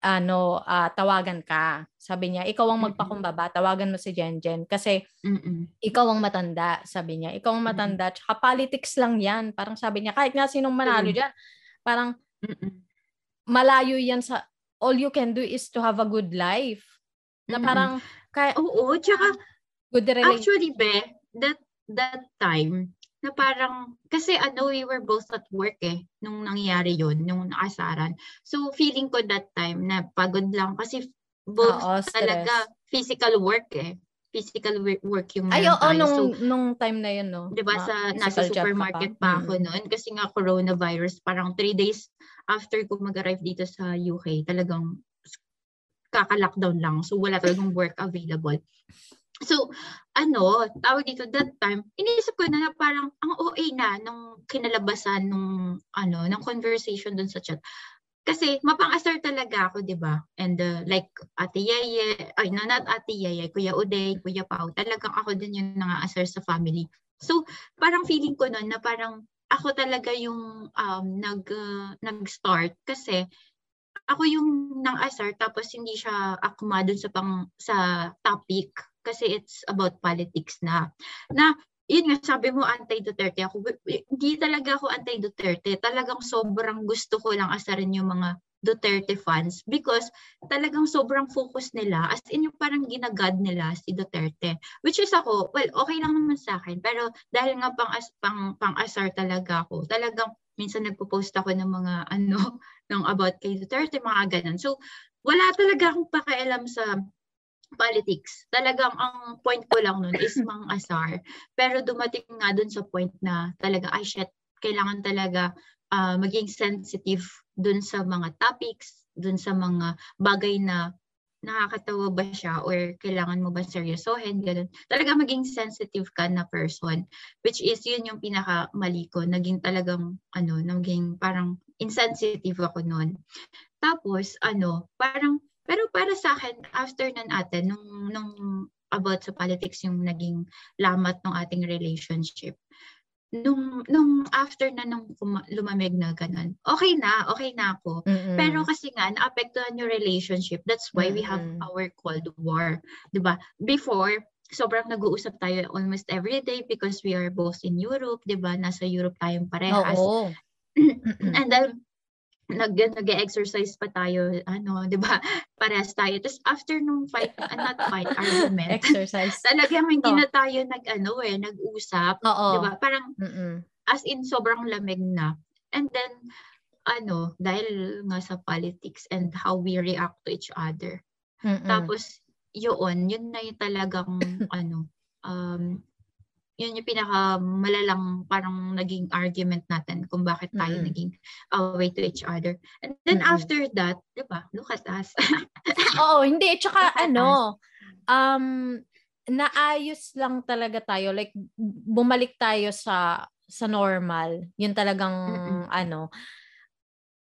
ano, uh, tawagan ka. Sabi niya, ikaw ang magpakumbaba, tawagan mo si Jenjen kasi Mm-mm. ikaw ang matanda, sabi niya. Ikaw ang matanda, mm tsaka politics lang 'yan. Parang sabi niya, kahit nga sinong manalo mm diyan, parang Mm-mm. malayo 'yan sa all you can do is to have a good life. Na parang kaya Oo, tsaka good relation. Actually, be, that that time, na parang, kasi ano, we were both at work eh, nung nangyari yon nung nakasaran. So, feeling ko that time na pagod lang kasi both Oo, talaga physical work eh. Physical work yung Ay, oo, nung, so, nung time na yun, no? Di ba, sa, nasa supermarket pa, pa ako mm. noon kasi nga coronavirus, parang three days after ko mag-arrive dito sa UK, talagang kaka-lockdown lang. So, wala talagang work available. So, ano, tawag dito that time, iniisip ko na, na parang ang OA na nung kinalabasan nung ano, ng conversation dun sa chat. Kasi mapang-asar talaga ako, 'di ba? And uh, like Ate Yeye, ay no, not Ate Yeye, Kuya Uday, Kuya Pau, talagang ako din yung nang-aasar sa family. So, parang feeling ko noon na parang ako talaga yung um, nag uh, nag-start kasi ako yung nang-asar tapos hindi siya akma dun sa pang sa topic kasi it's about politics na. Na, yun nga, sabi mo anti-Duterte ako. Hindi talaga ako anti-Duterte. Talagang sobrang gusto ko lang asarin yung mga Duterte fans because talagang sobrang focus nila as in yung parang ginagad nila si Duterte which is ako well okay lang naman sa akin pero dahil nga pang as, pang pang asar talaga ako talagang minsan nagpo-post ako ng mga ano ng about kay Duterte mga ganun so wala talaga akong pakialam sa politics. Talagang ang point ko lang nun is mang asar. Pero dumating nga dun sa point na talaga, ay shit, kailangan talaga uh, maging sensitive dun sa mga topics, dun sa mga bagay na nakakatawa ba siya or kailangan mo ba seryosohin, ganun. Talaga maging sensitive ka na person, which is yun yung pinaka mali ko. Naging talagang, ano, naging parang insensitive ako noon. Tapos, ano, parang, pero para sa akin, after nun ate, nung, nung about sa politics yung naging lamat ng ating relationship, nung nung after na nung lumamig na ganun, okay na, okay na ako. Mm-hmm. Pero kasi nga naapektuhan yung relationship. That's why mm-hmm. we have our Cold War, ba? Before sobrang nag-uusap tayo almost every day because we are both in Europe, 'di ba? Nasa Europe tayong parehas. Oo. And then nag nag-exercise pa tayo ano 'di ba? Parehas tayo. Tapos after nung fight uh, not fight argument. Exercise. Talagang hindi na tayo nag ano eh nag-usap 'di ba? Parang Mm-mm. as in sobrang lamig na. And then ano dahil nga sa politics and how we react to each other. Mm-mm. tapos yun yun na yung talagang ano um yun yung pinaka malalang parang naging argument natin kung bakit tayo mm-hmm. naging away to each other. And then mm-hmm. after that, di ba, look at us. Oo, hindi. Tsaka ano, um, naayos lang talaga tayo. Like, bumalik tayo sa sa normal. Yun talagang, mm-hmm. ano,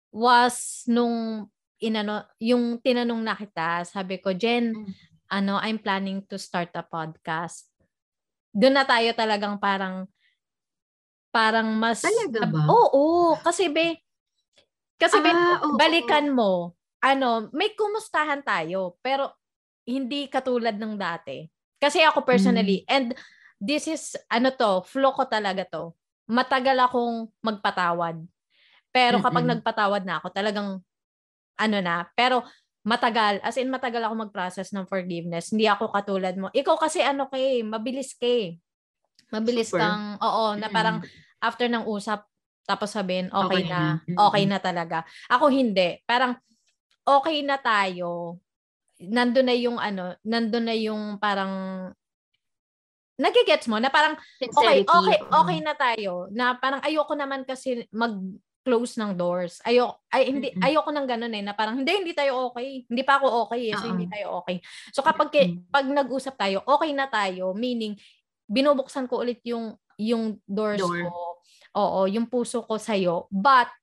was nung inano, yung tinanong na kita, sabi ko, Jen, mm-hmm. ano, I'm planning to start a podcast doon na tayo talagang parang parang mas Talaga ba? Oo, oo kasi be kasi ah, be, oo, balikan oo. mo ano, may kumustahan tayo pero hindi katulad ng dati. Kasi ako personally mm. and this is ano to, flow ko talaga to. Matagal akong magpatawad. Pero kapag Mm-mm. nagpatawad na ako, talagang ano na, pero matagal, as in matagal ako mag-process ng forgiveness. Hindi ako katulad mo. Ikaw kasi ano kay, mabilis kay. Mabilis Super. kang, oo, na parang after ng usap, tapos sabihin, okay, okay na, okay na talaga. Ako hindi. Parang, okay na tayo. Nandun na yung ano, nandun na yung parang, nagigets mo na parang, okay, okay, okay na tayo. Na parang ayoko naman kasi mag, close ng doors. Ayo ay hindi mm-hmm. ayoko nang ganoon eh na parang hindi hindi tayo okay. Hindi pa ako okay eh, so uh-huh. hindi tayo okay. So kapag pag nag-usap tayo, okay na tayo, meaning binubuksan ko ulit yung yung doors Door. ko. Oo, yung puso ko sa iyo. But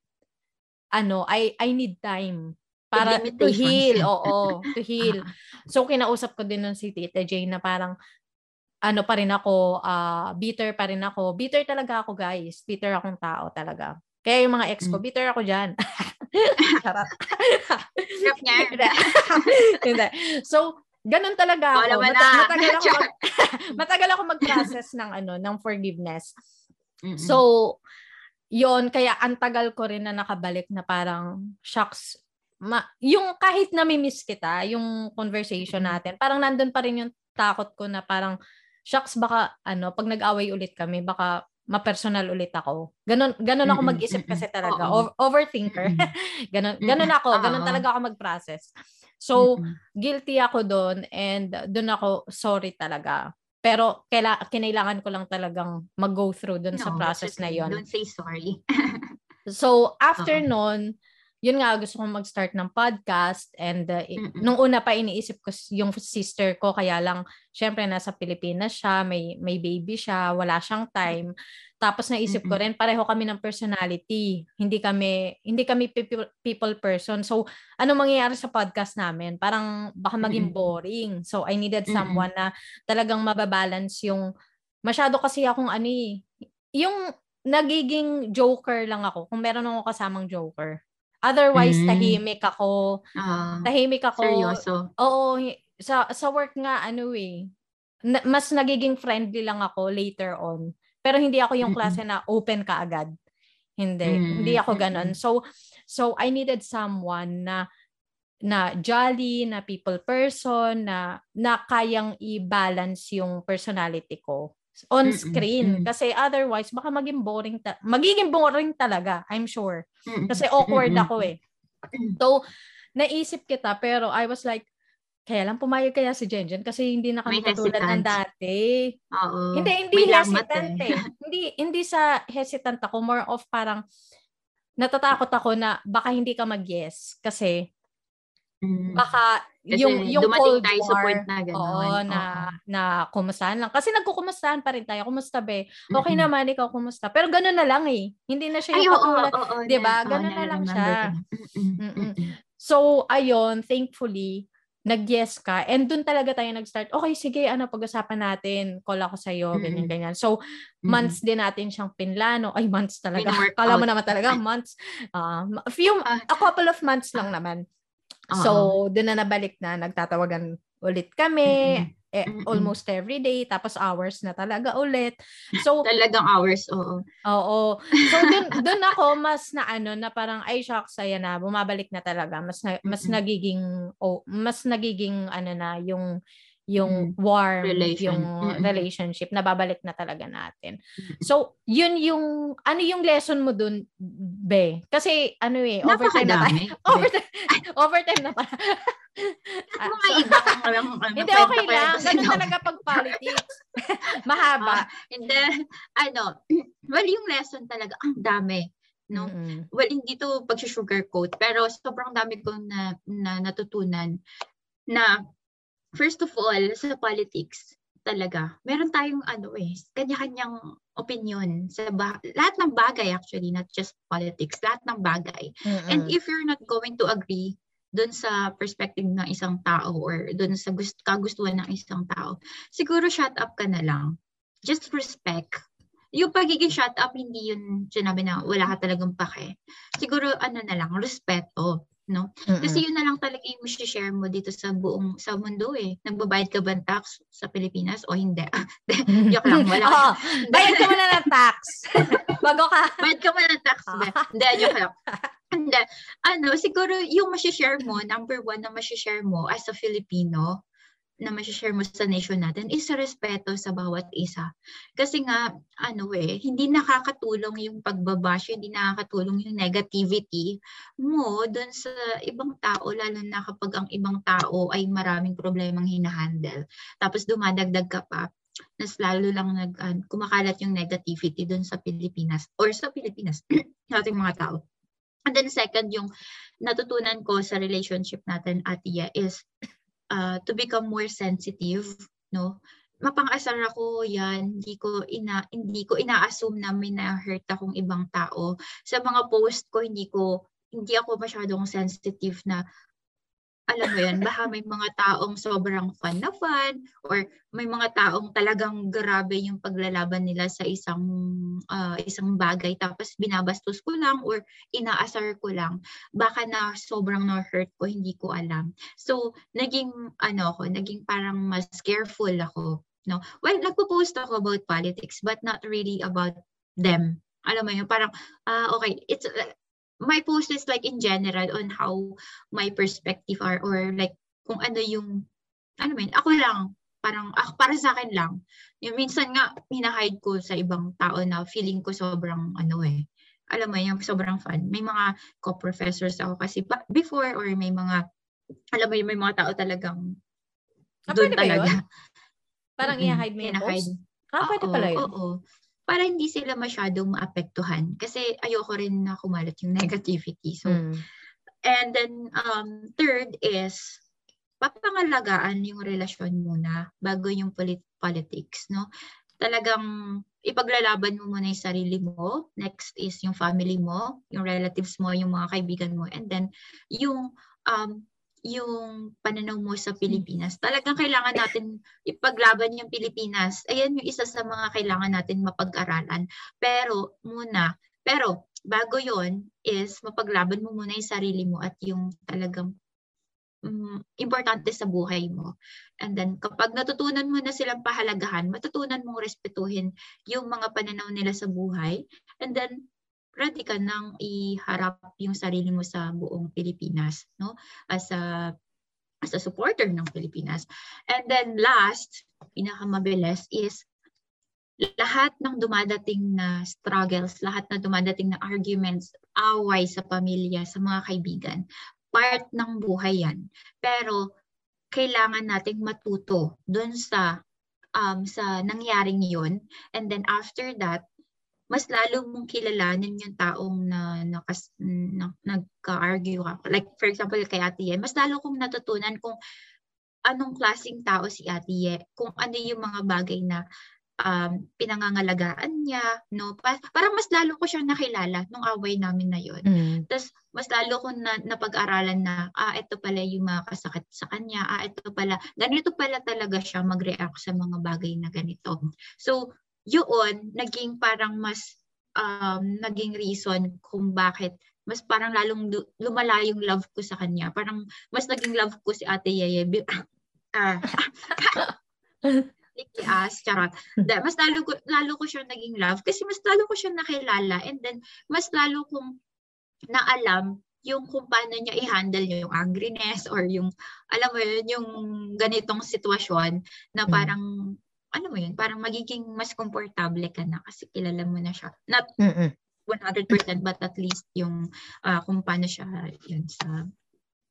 ano, I I need time para to heal. Oo, to heal. So kinausap ko din nun si Tita Jane na parang ano pa rin ako, uh, bitter pa rin ako. Bitter talaga ako, guys. Bitter akong tao talaga. Kaya yung mga ex ko, mm. bitter ako dyan. Charot. Hindi. So, ganun talaga ako. Mata- matagal ako mag- matagal ako mag-process ng ano, ng forgiveness. Mm-hmm. So, yon kaya antagal ko rin na nakabalik na parang shocks ma yung kahit na miss kita yung conversation natin parang nandun pa rin yung takot ko na parang shocks baka ano pag nag-away ulit kami baka ma-personal ulit ako. Ganon, ganon ako mag-isip kasi talaga. O- overthinker. ganon, ganon ako. Ganon talaga ako mag-process. So, guilty ako doon and doon ako sorry talaga. Pero kaila, kinailangan ko lang talagang mag-go through doon no, sa process na yon. Don't say sorry. so, after uh-huh. nun, yun nga, gusto kong mag-start ng podcast and uh, nung una pa iniisip ko yung sister ko, kaya lang, syempre nasa Pilipinas siya, may, may baby siya, wala siyang time. Tapos naisip ko rin, pareho kami ng personality. Hindi kami, hindi kami people, people person. So, ano mangyayari sa podcast namin? Parang baka maging boring. So, I needed someone na talagang mababalance yung, masyado kasi akong ano eh, yung nagiging joker lang ako kung meron akong kasamang joker. Otherwise, mm. tahimik ako. Uh, tahimik ako. Seryoso? Oo. Sa, sa work nga, ano eh, na, mas nagiging friendly lang ako later on. Pero hindi ako yung klase na open ka agad. Hindi. Mm-hmm. Hindi ako ganon. So, so I needed someone na na jolly, na people person, na na kayang i-balance yung personality ko on screen mm-hmm. kasi otherwise baka maging boring ta- magiging boring talaga I'm sure kasi awkward ako eh so naisip kita pero I was like, kaya lang pumayag kaya si Jenjen kasi hindi na kami katulad ng dati. Oo. Hindi, hindi May hesitant eh. hindi, hindi sa hesitant ako. More of parang natatakot ako na baka hindi ka mag-yes kasi. Baka Kasi yung yung cold tayo war, sa point na gano'n. Oo, na, oo. na kumustahan lang. Kasi nagkukumustahan pa rin tayo. Kumusta be? Okay mm-hmm. naman, ikaw kumusta. Pero gano'n na lang eh. Hindi na siya yung katulad. Oo, oo, oo, diba? Gano'n na, na lang siya. So, ayun, thankfully, nag-yes ka. And doon talaga tayo nag-start. Okay, sige, ano, pag-usapan natin. Call ako sa'yo, ganyan, mm-hmm. ganyan. So, mm-hmm. months din natin siyang pinlano. Ay, months talaga. Kala mo naman talaga, months. Uh, a few, ah. a couple of months lang naman. Uh-huh. So, doon na nabalik na, nagtatawagan ulit kami, mm-hmm. eh, almost every day, tapos hours na talaga ulit. So, talagang hours, oo. Oo. So, doon, doon ako mas na ano, na parang, ay, shocks, ayan na, bumabalik na talaga. Mas, na, mas mm-hmm. nagiging, oh, mas nagiging, ano na, yung, yung mm. warm, Relation. yung mm-hmm. relationship, nababalik na talaga natin. So, yun yung, ano yung lesson mo dun, Be? Kasi, ano eh, overtime na tayo. overtime, overtime na pala. uh, so, iba lang, hindi, okay lang. Ganun talaga pag politics. Mahaba. Uh, and then, ano, well, yung lesson talaga, ang dami no? Mm-hmm. Well, hindi to pag-sugarcoat, pero sobrang dami kong na, na natutunan na first of all, sa politics, talaga, meron tayong ano eh, kanya-kanyang opinion sa ba- lahat ng bagay actually, not just politics, lahat ng bagay. Mm-hmm. And if you're not going to agree doon sa perspective ng isang tao or doon sa gust- kagustuhan ng isang tao, siguro shut up ka na lang. Just respect. Yung pagiging shut up, hindi yun sinabi na wala ka talagang pake. Siguro ano na lang, respeto no? Mm-mm. Kasi yun na lang talaga yung share mo dito sa buong sa mundo eh. Nagbabayad ka ba ng tax sa Pilipinas o hindi? Joke lang, wala. oh, bayad ka muna ng tax. Bago ka. bayad ka muna ng tax. Hindi, joke lang. Hindi. Ano, siguro yung share mo, number one na share mo as a Filipino, na share mo sa nation natin is respeto sa bawat isa. Kasi nga, ano eh, hindi nakakatulong yung pagbabash, hindi nakakatulong yung negativity mo doon sa ibang tao, lalo na kapag ang ibang tao ay maraming problemang hinahandle. Tapos dumadagdag ka pa, nas lalo lang nag, uh, kumakalat yung negativity doon sa Pilipinas or sa Pilipinas, ating mga tao. And then second, yung natutunan ko sa relationship natin, Atia, is uh, to become more sensitive, no? Mapang-asar ako yan, hindi ko ina hindi ko ina-assume na may na-hurt akong ibang tao. Sa mga post ko hindi ko hindi ako masyadong sensitive na alam mo yan, baka may mga taong sobrang fun na fun or may mga taong talagang grabe yung paglalaban nila sa isang uh, isang bagay tapos binabastos ko lang or inaasar ko lang. Baka na sobrang na-hurt ko, hindi ko alam. So, naging ano ako, naging parang mas careful ako. No? Well, nagpo-post ako about politics but not really about them. Alam mo yun, parang, uh, okay, it's, my post is like in general on how my perspective are or like kung ano yung ano man, ako lang parang ako, para sa akin lang. Yung minsan nga hinahide ko sa ibang tao na feeling ko sobrang ano eh. Alam mo yung sobrang fun. May mga co-professors ako kasi before or may mga alam mo yung may mga tao talagang ah, doon talaga. Yun? Parang mm-hmm. i-hide mo yung post? Ah, pwede pala yun. Oo para hindi sila masyadong maapektuhan. Kasi ayoko rin na kumalat yung negativity. So, mm. and then um, third is, papangalagaan yung relasyon muna bago yung polit- politics, no? Talagang ipaglalaban mo muna yung sarili mo. Next is yung family mo, yung relatives mo, yung mga kaibigan mo. And then, yung um, yung pananaw mo sa Pilipinas. Talagang kailangan natin ipaglaban yung Pilipinas. Ayan yung isa sa mga kailangan natin mapag-aralan. Pero muna, pero bago yon is mapaglaban mo muna yung sarili mo at yung talagang um, importante sa buhay mo. And then kapag natutunan mo na silang pahalagahan, matutunan mong respetuhin yung mga pananaw nila sa buhay. And then ready ka nang iharap yung sarili mo sa buong Pilipinas, no? As a as a supporter ng Pilipinas. And then last, pinakamabilis is lahat ng dumadating na struggles, lahat na dumadating na arguments, away sa pamilya, sa mga kaibigan, part ng buhay yan. Pero kailangan nating matuto doon sa um, sa nangyaring yun. And then after that, mas lalo mong kilalanin yung taong na, nakas, na nagka-argue ako. Like for example kay Ate Ye, mas lalo kong natutunan kung anong klaseng tao si Ate Ye, kung ano yung mga bagay na um, pinangangalagaan niya, no? Pa- parang mas lalo ko siyang nakilala nung away namin na yun. Mm. Tapos mas lalo ko na napag-aralan na, ah, ito pala yung mga kasakit sa kanya, ah, ito pala, ganito pala talaga siya mag-react sa mga bagay na ganito. So, yun, naging parang mas, um, naging reason kung bakit mas parang lalong lumala yung love ko sa kanya. Parang mas naging love ko si Ate Yeye. Ah, completely as, charot. Da, mas lalo ko, lalo ko siya naging love kasi mas lalo ko siya nakilala and then mas lalo kong naalam yung kung paano niya i-handle yung angriness or yung, alam mo yun, yung ganitong sitwasyon na hmm. parang, alam mo yun, parang magiging mas komportable ka na kasi kilala mo na siya. Not Mm-mm. 100% but at least yung uh, kung paano siya yun sa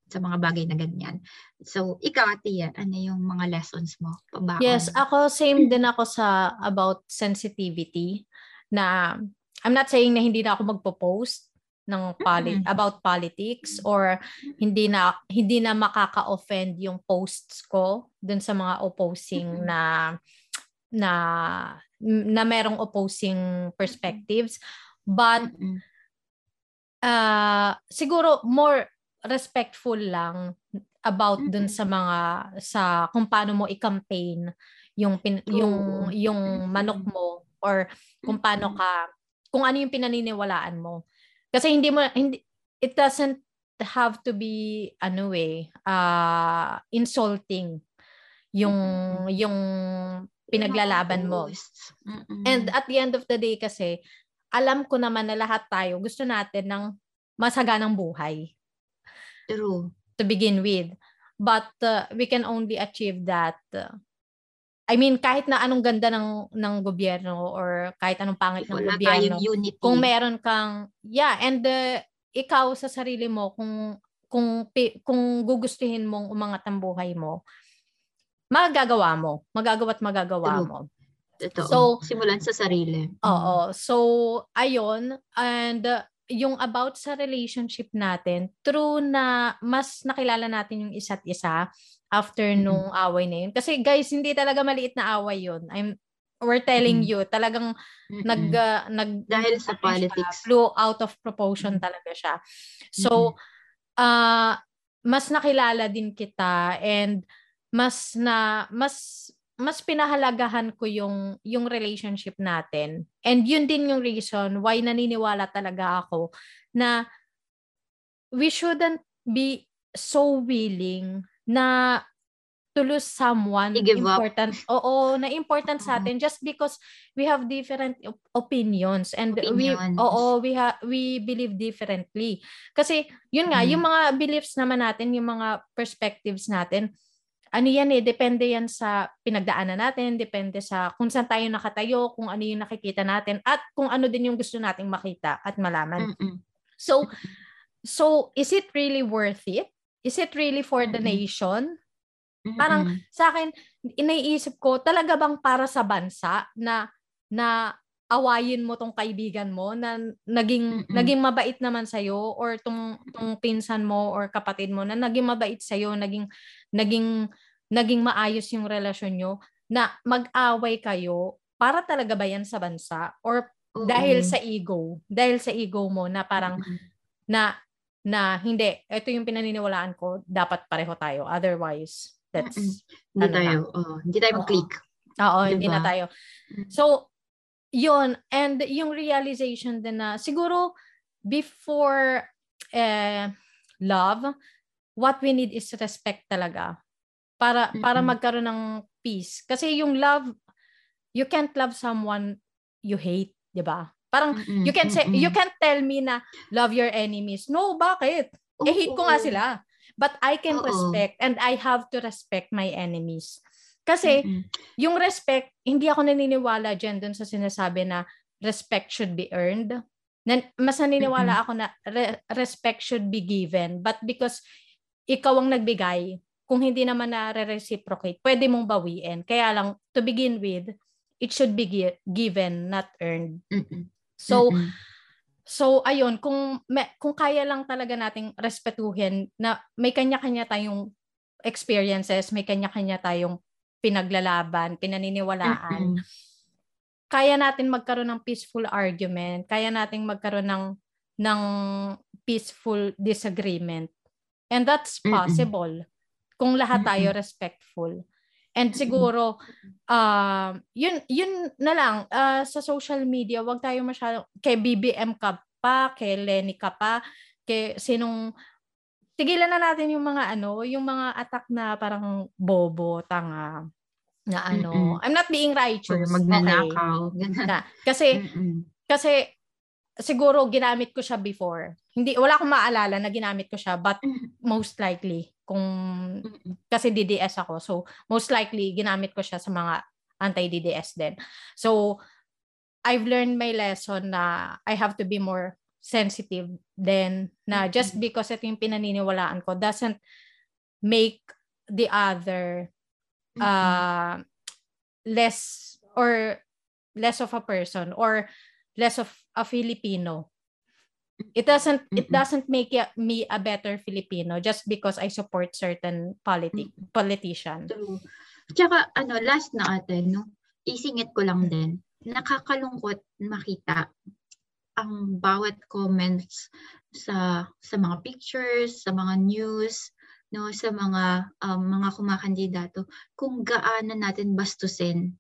sa mga bagay na ganyan. So, ikaw, Tia, ano yung mga lessons mo? Pabaon? Yes, ako same din ako sa about sensitivity na I'm not saying na hindi na ako magpo-post ng poli- mm-hmm. about politics or hindi na hindi na makaka-offend yung posts ko dun sa mga opposing mm-hmm. na na na merong opposing perspectives. But uh, siguro more respectful lang about dun sa mga sa kung paano mo i-campaign yung pin, yung yung manok mo or kung paano ka kung ano yung pinaniniwalaan mo. Kasi hindi mo hindi it doesn't have to be ano eh uh, insulting yung yung pinaglalaban mo. And at the end of the day kasi alam ko naman na lahat tayo gusto natin ng masaganang buhay. True. To begin with. But uh, we can only achieve that. Uh, I mean, kahit na anong ganda ng ng gobyerno or kahit anong pangit ng Wala gobyerno, unity. kung meron kang yeah, and uh, ikaw sa sarili mo kung kung kung gugustuhin mong umangat ang buhay mo, magagawa mo, magagawa at magagawa True. mo. Totoo. So, simulan sa sarili. Oo. So, ayun. And uh, yung about sa relationship natin, true na mas nakilala natin yung isa't isa after nung mm-hmm. away na yun. Kasi guys, hindi talaga maliit na away yun. I'm we're telling mm-hmm. you, talagang mm-hmm. nag uh, nag dahil sa politics, siya, flew out of proportion mm-hmm. talaga siya. So, mm-hmm. uh mas nakilala din kita and mas na mas mas pinahalagahan ko yung yung relationship natin. And yun din yung reason why naniniwala talaga ako na we shouldn't be so willing na to lose someone important. Up. Oo, na important sa atin just because we have different opinions and opinions. we oo, we ha, we believe differently. Kasi yun nga, mm. yung mga beliefs naman natin, yung mga perspectives natin, ano yan eh, depende yan sa pinagdaanan natin, depende sa kung saan tayo nakatayo, kung ano yung nakikita natin, at kung ano din yung gusto nating makita at malaman. Mm-mm. So, so is it really worth it? Is it really for the Mm-mm. nation? Mm-mm. Parang sa akin, iniisip ko, talaga bang para sa bansa na na awayin mo tong kaibigan mo na naging Mm-mm. naging mabait naman sa iyo or tong tong pinsan mo or kapatid mo na naging mabait sa iyo, naging naging naging maayos yung relasyon nyo na mag-away kayo para talaga ba yan sa bansa or Oo. dahil sa ego, dahil sa ego mo na parang mm-hmm. na na hindi, ito yung pinaniniwalaan ko, dapat pareho tayo. Otherwise, that's mm-hmm. hindi ano tayo. Na. Oh, hindi tayo mag-click. Oo, diba? hindi na tayo. So, yun. And yung realization din na siguro before uh, love, what we need is respect talaga. Para mm-hmm. para magkaroon ng peace. Kasi yung love, you can't love someone you hate, 'di ba? Parang mm-hmm. you can say mm-hmm. you can't tell me na love your enemies. No, bakit? Oh, eh hate ko nga sila. But I can Uh-oh. respect and I have to respect my enemies. Kasi mm-hmm. yung respect, hindi ako naniniwala dyan dun sa sinasabi na respect should be earned. Na, mas naniniwala ako na re- respect should be given. But because ikaw ang nagbigay, kung hindi naman na reciprocate pwede mong bawiin. Kaya lang, to begin with, it should be gi- given, not earned. Mm-mm. So, Mm-mm. so ayun, kung may, kung kaya lang talaga nating respetuhin na may kanya-kanya tayong experiences, may kanya-kanya tayong pinaglalaban, pinaniniwalaan. Mm-mm. Kaya natin magkaroon ng peaceful argument, kaya nating magkaroon ng ng peaceful disagreement. And that's possible kung lahat tayo respectful. And siguro uh, yun yun na lang uh, sa social media, wag tayo masyado kay BBM ka pa, kay Lenny ka pa, kay sinong tigilan na natin yung mga ano, yung mga attack na parang bobo, tanga na ano. Mm-mm. I'm not being Or righteous. magnanakaw. Ganun. Na, kasi Mm-mm. kasi siguro ginamit ko siya before. Hindi wala akong maalala na ginamit ko siya but most likely kung kasi DDS ako. So most likely ginamit ko siya sa mga anti-DDS din. So I've learned my lesson na I have to be more sensitive then na just because ito yung pinaniniwalaan ko doesn't make the other uh less or less of a person or less of a Filipino. It doesn't it doesn't make me a better Filipino just because I support certain politi- politician. True. Tsaka, ano, last na atin, no? Isingit ko lang din. Nakakalungkot makita ang bawat comments sa sa mga pictures, sa mga news, no, sa mga um, mga kumakandidato kung gaano natin bastusin.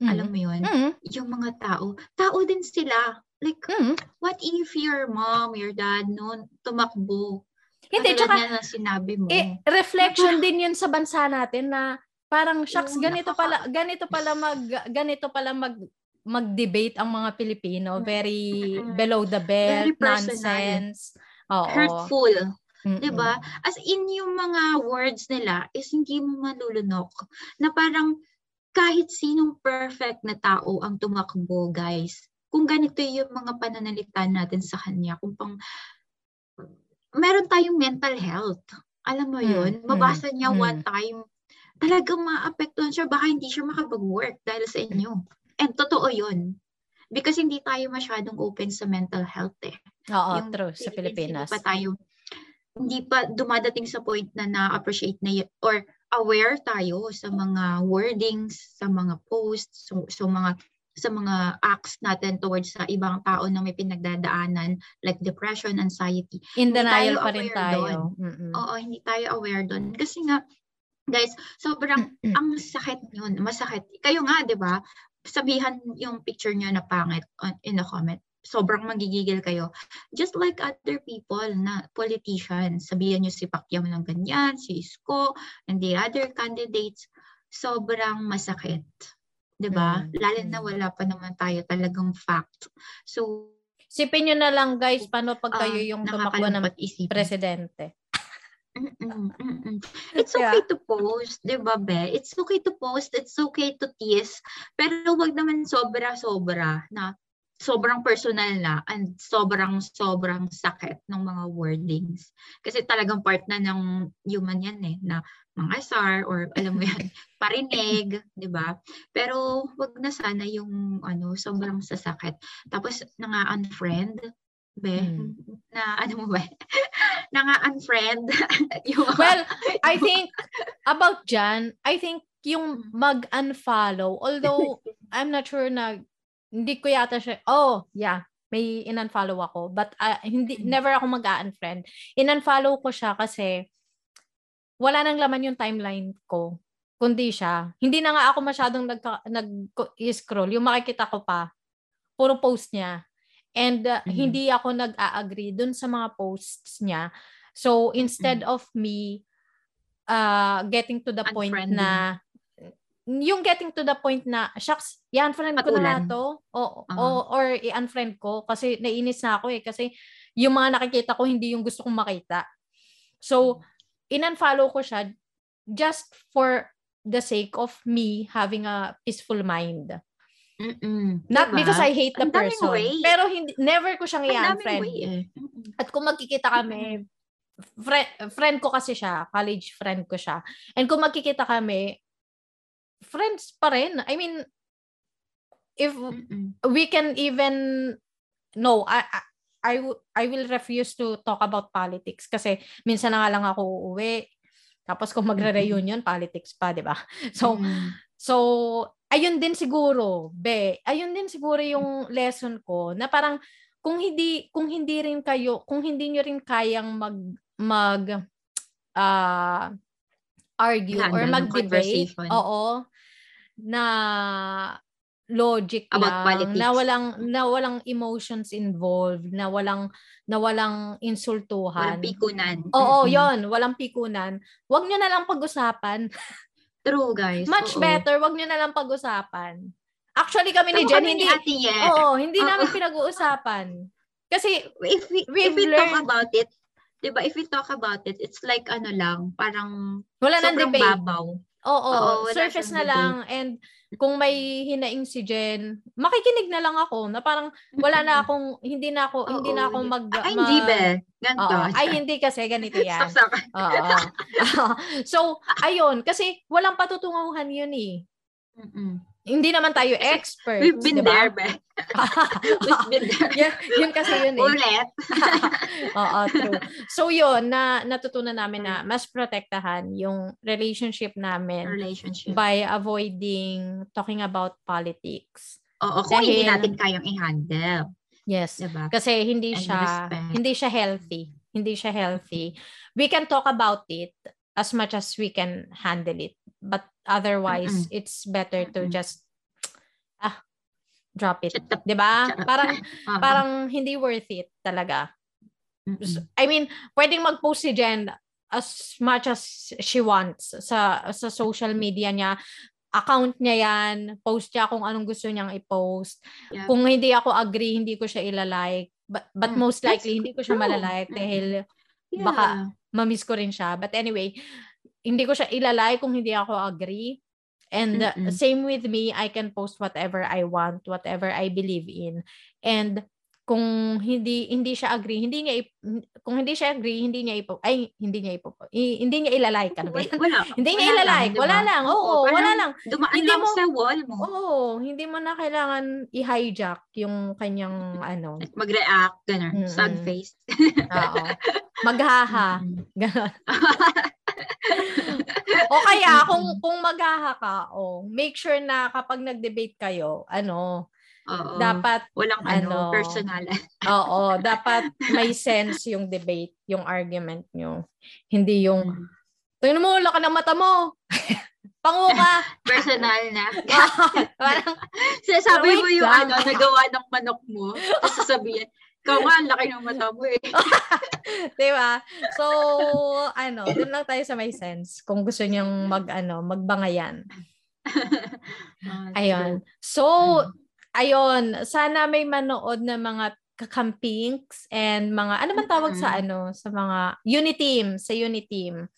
Alam mo 'yun? Mm, Yung mga tao, tao din sila. Like, mm. what if your mom, your dad, no, tumakbo? Hindi, Katulad tsaka nga ng sinabi mo. eh, reflection din yun sa bansa natin na parang shucks Oo, ganito nakaka- pala ganito pala mag ganito pala mag mag-debate ang mga Pilipino very Mm-mm. below the belt Very personal. nonsense oo Hurtful. Mm-mm. 'di ba? As in yung mga words nila is hindi mo malulunok na parang kahit sinong perfect na tao ang tumakbo, guys. Kung ganito yung mga pananalita natin sa kanya, kung pang meron tayong mental health. Alam mo Mm, yun? mm, Mabasa niya mm. one time, talagang maapektuhan siya, baka hindi siya makapag-work dahil sa inyo. And totoo yun. Because hindi tayo masyadong open sa mental health eh oo yung true sa Pilipinas Hindi pa tayo, hindi pa dumadating sa point na na-appreciate na y- or aware tayo sa mga wordings, sa mga posts, so, so mga sa mga acts natin towards sa ibang tao na may pinagdadaanan like depression, anxiety. in denial pa rin tayo. Mm-mm. Oo, hindi tayo aware doon. Kasi nga, guys, sobrang ang sakit yun. Masakit. Kayo nga, di ba? Sabihan yung picture nyo na pangit on- in the comment. Sobrang magigigil kayo. Just like other people na politicians. Sabihan nyo si Pacquiao ng ganyan, si Isko, and the other candidates. Sobrang masakit. Di ba? Mm. Lalo na wala pa naman tayo talagang fact. So, Sipin nyo na lang guys paano pag ah, kayo yung tumakbo ng isipin. presidente Mm-mm, mm-mm. It's Yeah. okay to post, 'di ba, Be? It's okay to post, it's okay to tease, pero wag naman sobra-sobra na sobrang personal na and sobrang sobrang sakit ng mga wordings. Kasi talagang part na ng human yan eh, na mga sar or alam mo yan, parinig, 'di ba? Pero wag na sana yung ano, sobrang sasakit. Tapos nga unfriend, Be, Mm. na ano mo ba? na nga unfriend yung well I think about Jan I think yung Mm. mag-unfollow although I'm not sure na hindi ko yata siya oh yeah may in-unfollow ako but ah, hindi Mm. never ako mag-unfriend in-unfollow ko siya kasi wala nang laman yung timeline ko kundi siya hindi na nga ako masyadong nag nag-scroll yung makikita ko pa puro post niya and uh, Mhm. hindi ako nag-a-agree dun sa mga posts niya so instead Mm. of me uh getting to the point na yung getting to the point na shucks i-unfriend ko na nga to o, Ah. o or i-unfriend ko kasi naiinis na ako eh kasi yung mga nakikita ko hindi yung gusto kong makita so in-unfollow ko siya just for the sake of me having a peaceful mind Mm-mm. Not Diba? because I hate the person. way. Pero hindi, never ko siyang i-unfriend. eh. At kung magkikita kami, friend, friend ko kasi siya, college friend ko siya. And kung magkikita kami, friends pa rin. I mean, if Mm-mm. we can even no, I I I, will refuse to talk about politics kasi minsan na nga lang ako uuwi. Tapos kung magre-reunion, politics pa, 'di ba? So Mm. So, ayun din siguro, be, ayun din siguro yung lesson ko na parang kung hindi kung hindi rin kayo, kung hindi niyo rin kayang mag mag ah argue or Handle ng mag-debate, oo, na logic About lang, politics. na walang na walang emotions involved, na walang na walang insultuhan. Walang pikunan. Oo, Mm-mm. 'yon, walang pikunan. Huwag niyo na lang pag-usapan. True, guys. Much Oo. better, wag nyo na lang pag-usapan. Actually, kami ni Jen, kami hindi, ni oo, hindi Oo. namin pinag-uusapan. Kasi, if we, We've if we talk learned- about it, 'di ba? If we talk about it, it's like ano lang, parang wala nang debate. babaw. Oo, Oo, surface na lang. And kung may hinaing si Jen, makikinig na lang ako na parang wala na akong, hindi na ako, hindi na ako Oo, mag... Ay, ma- hindi be. Ganto. Oo. Ay, hindi kasi, ganito yan. Oo. so, ayun, kasi walang patutunguhan yun eh. Mm-mm. Hindi naman tayo experts, We've been di ba? there, be. We've been there. yun, yun kasi yun eh. Ulit. Oo, true. So yun, na natutunan namin na mas protektahan yung relationship namin Relationship. by avoiding talking about politics. Oo, kung hindi Dahil- natin kayang i-handle. Yes. Diba? Kasi hindi And siya respect. hindi siya healthy. Hindi siya healthy. We can talk about it as much as we can handle it. But otherwise, it's better to Mm-mm. just ah drop it. 'Di ba? Parang Oo. parang hindi worth it talaga. Mm-mm. I mean, pwedeng mag-post si Jen as much as she wants sa sa social media niya. Account niya yan. Post niya kung anong gusto niyang i-post. Yeah. Kung hindi ako agree, hindi ko siya ilalike. But, but Mm, most that's likely, hindi ko siya true. malalike dahil Yeah. baka mamiss ko rin siya. But anyway, hindi ko siya ilalike kung hindi ako agree. And uh, Mm-mm. same with me, I can post whatever I want, whatever I believe in. And kung hindi hindi siya agree, hindi niya ip- kung hindi siya agree, hindi niya ipo ay hindi niya ipo i- hindi niya ilalike ano ba yan? Wala. Hindi niya Wala ilalike, wala lang. Oo, Oo, wala lang. Dumaan Hindi lang mo- sa wall mo. Oo, hindi mo na kailangan i-hijack yung kanyang ano. Mag-react, gano'n. Mm-mm. Sad face. Oo. Maghaha. Ganon. o kaya kung kung maghaha ka, oh, make sure na kapag nag-debate kayo, ano, Oo. dapat Walang ano, ano, personal. oo, dapat may sense yung debate, yung argument nyo. Hindi yung Mm. tingnan mo, laki ng mata mo. Pango ka. personal na. Parang, Sinasabi mo yung lang. ano, nagawa ng manok mo. Tapos sasabihin, ikaw nga, ang laki ng mata mo eh. Di ba? So, ano, dun lang tayo sa may sense kung gusto niyong mag, ano, magbangayan. Ah, Ayun. So, Mm. Ayun, sana may manood na mga kakampings and mga, ano man tawag sa Mm. ano, sa mga uniteam, sa uniteam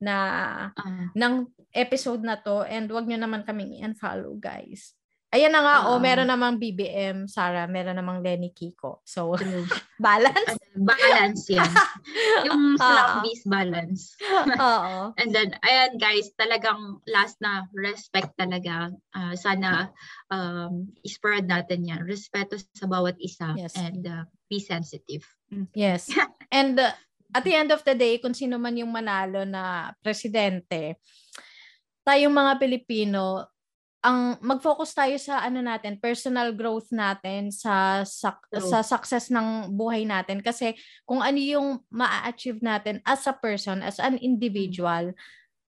na Ah, ng episode na to and wag nyo naman kaming i-unfollow, guys. Ayan na nga, oh, Oo. meron namang BBM, Sarah, meron namang Lenny Kiko. So, balance. Ano, balance yan. yung Ah. slumbies balance. Oo. And then, ayan guys, talagang last na, respect talaga. Ah, sana um, spread natin yan. Respeto sa bawat isa. Yes. And uh, be sensitive. Mm. Yes. And uh, at the end of the day, kung sino man yung manalo na presidente, tayong mga Pilipino, ang mag-focus tayo sa ano natin, personal growth natin sa True. sa success ng buhay natin kasi kung ano yung ma-achieve natin as a person, as an individual,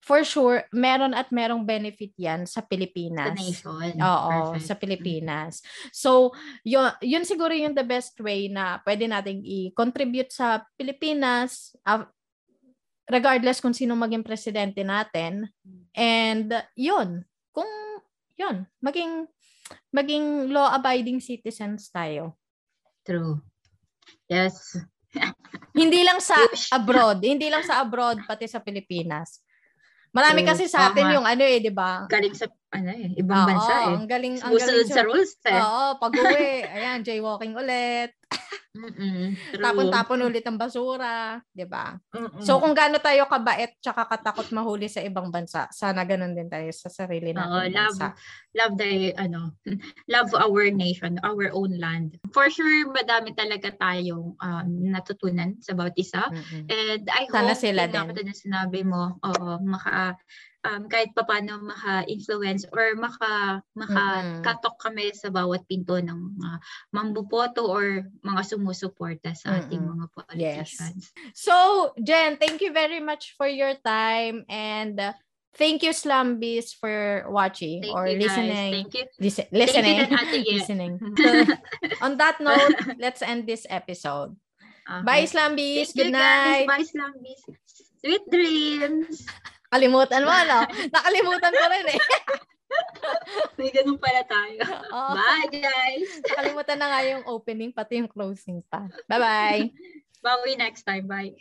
for sure meron at merong benefit 'yan sa The Pilipinas. nation. Oo, Perfect. sa Pilipinas. So, yun, yun siguro yung the best way na pwede nating i-contribute sa Pilipinas ah, regardless kung sino maging presidente natin. And yun, kung yun, maging maging law-abiding citizens tayo. True. Yes. Hindi lang sa abroad, hindi lang sa abroad pati sa Pilipinas. Marami True. kasi sa atin Tama. yung ano eh, 'di ba? Galing sa ano eh, ibang Oo, bansa eh. ang galing, ang Sumusunod galing sa rules eh. Oo, pag-uwi, ayan, jaywalking ulit. Tapon-tapon ulit ang basura, 'di ba? So kung gaano tayo kabait tsaka katakot mahuli sa ibang bansa, sana ganun din tayo sa sarili Oo, nating love, bansa. love the, ano, love our nation, our own land. For sure, madami talaga tayong um, natutunan sa bawat isa. Mm-mm. And I Sana hope, sila din. katulad ng sinabi mo, oo, maka, um, kahit papaano maka-influence or maka, maka-katok kami sa bawat pinto ng mga mambuboto or mga sumusuporta sa ating Mm-mm. mga politicians. So, Jen, thank you very much for your time and uh, thank you Slumbies for watching Thank or you guys. listening. Thank you. Listen, Thank you listening. listening. So, on that note, let's end this episode. Okay. Bye, Slumbies. Thank Good you, guys. night. Bye, Slumbies. Sweet dreams. Kalimutan mo, no? Nakalimutan ko rin eh. May ganun pala tayo. Oo. Bye, guys. Nakalimutan na nga yung opening, pati yung closing pa. Bye-bye. Bawi next time. Bye.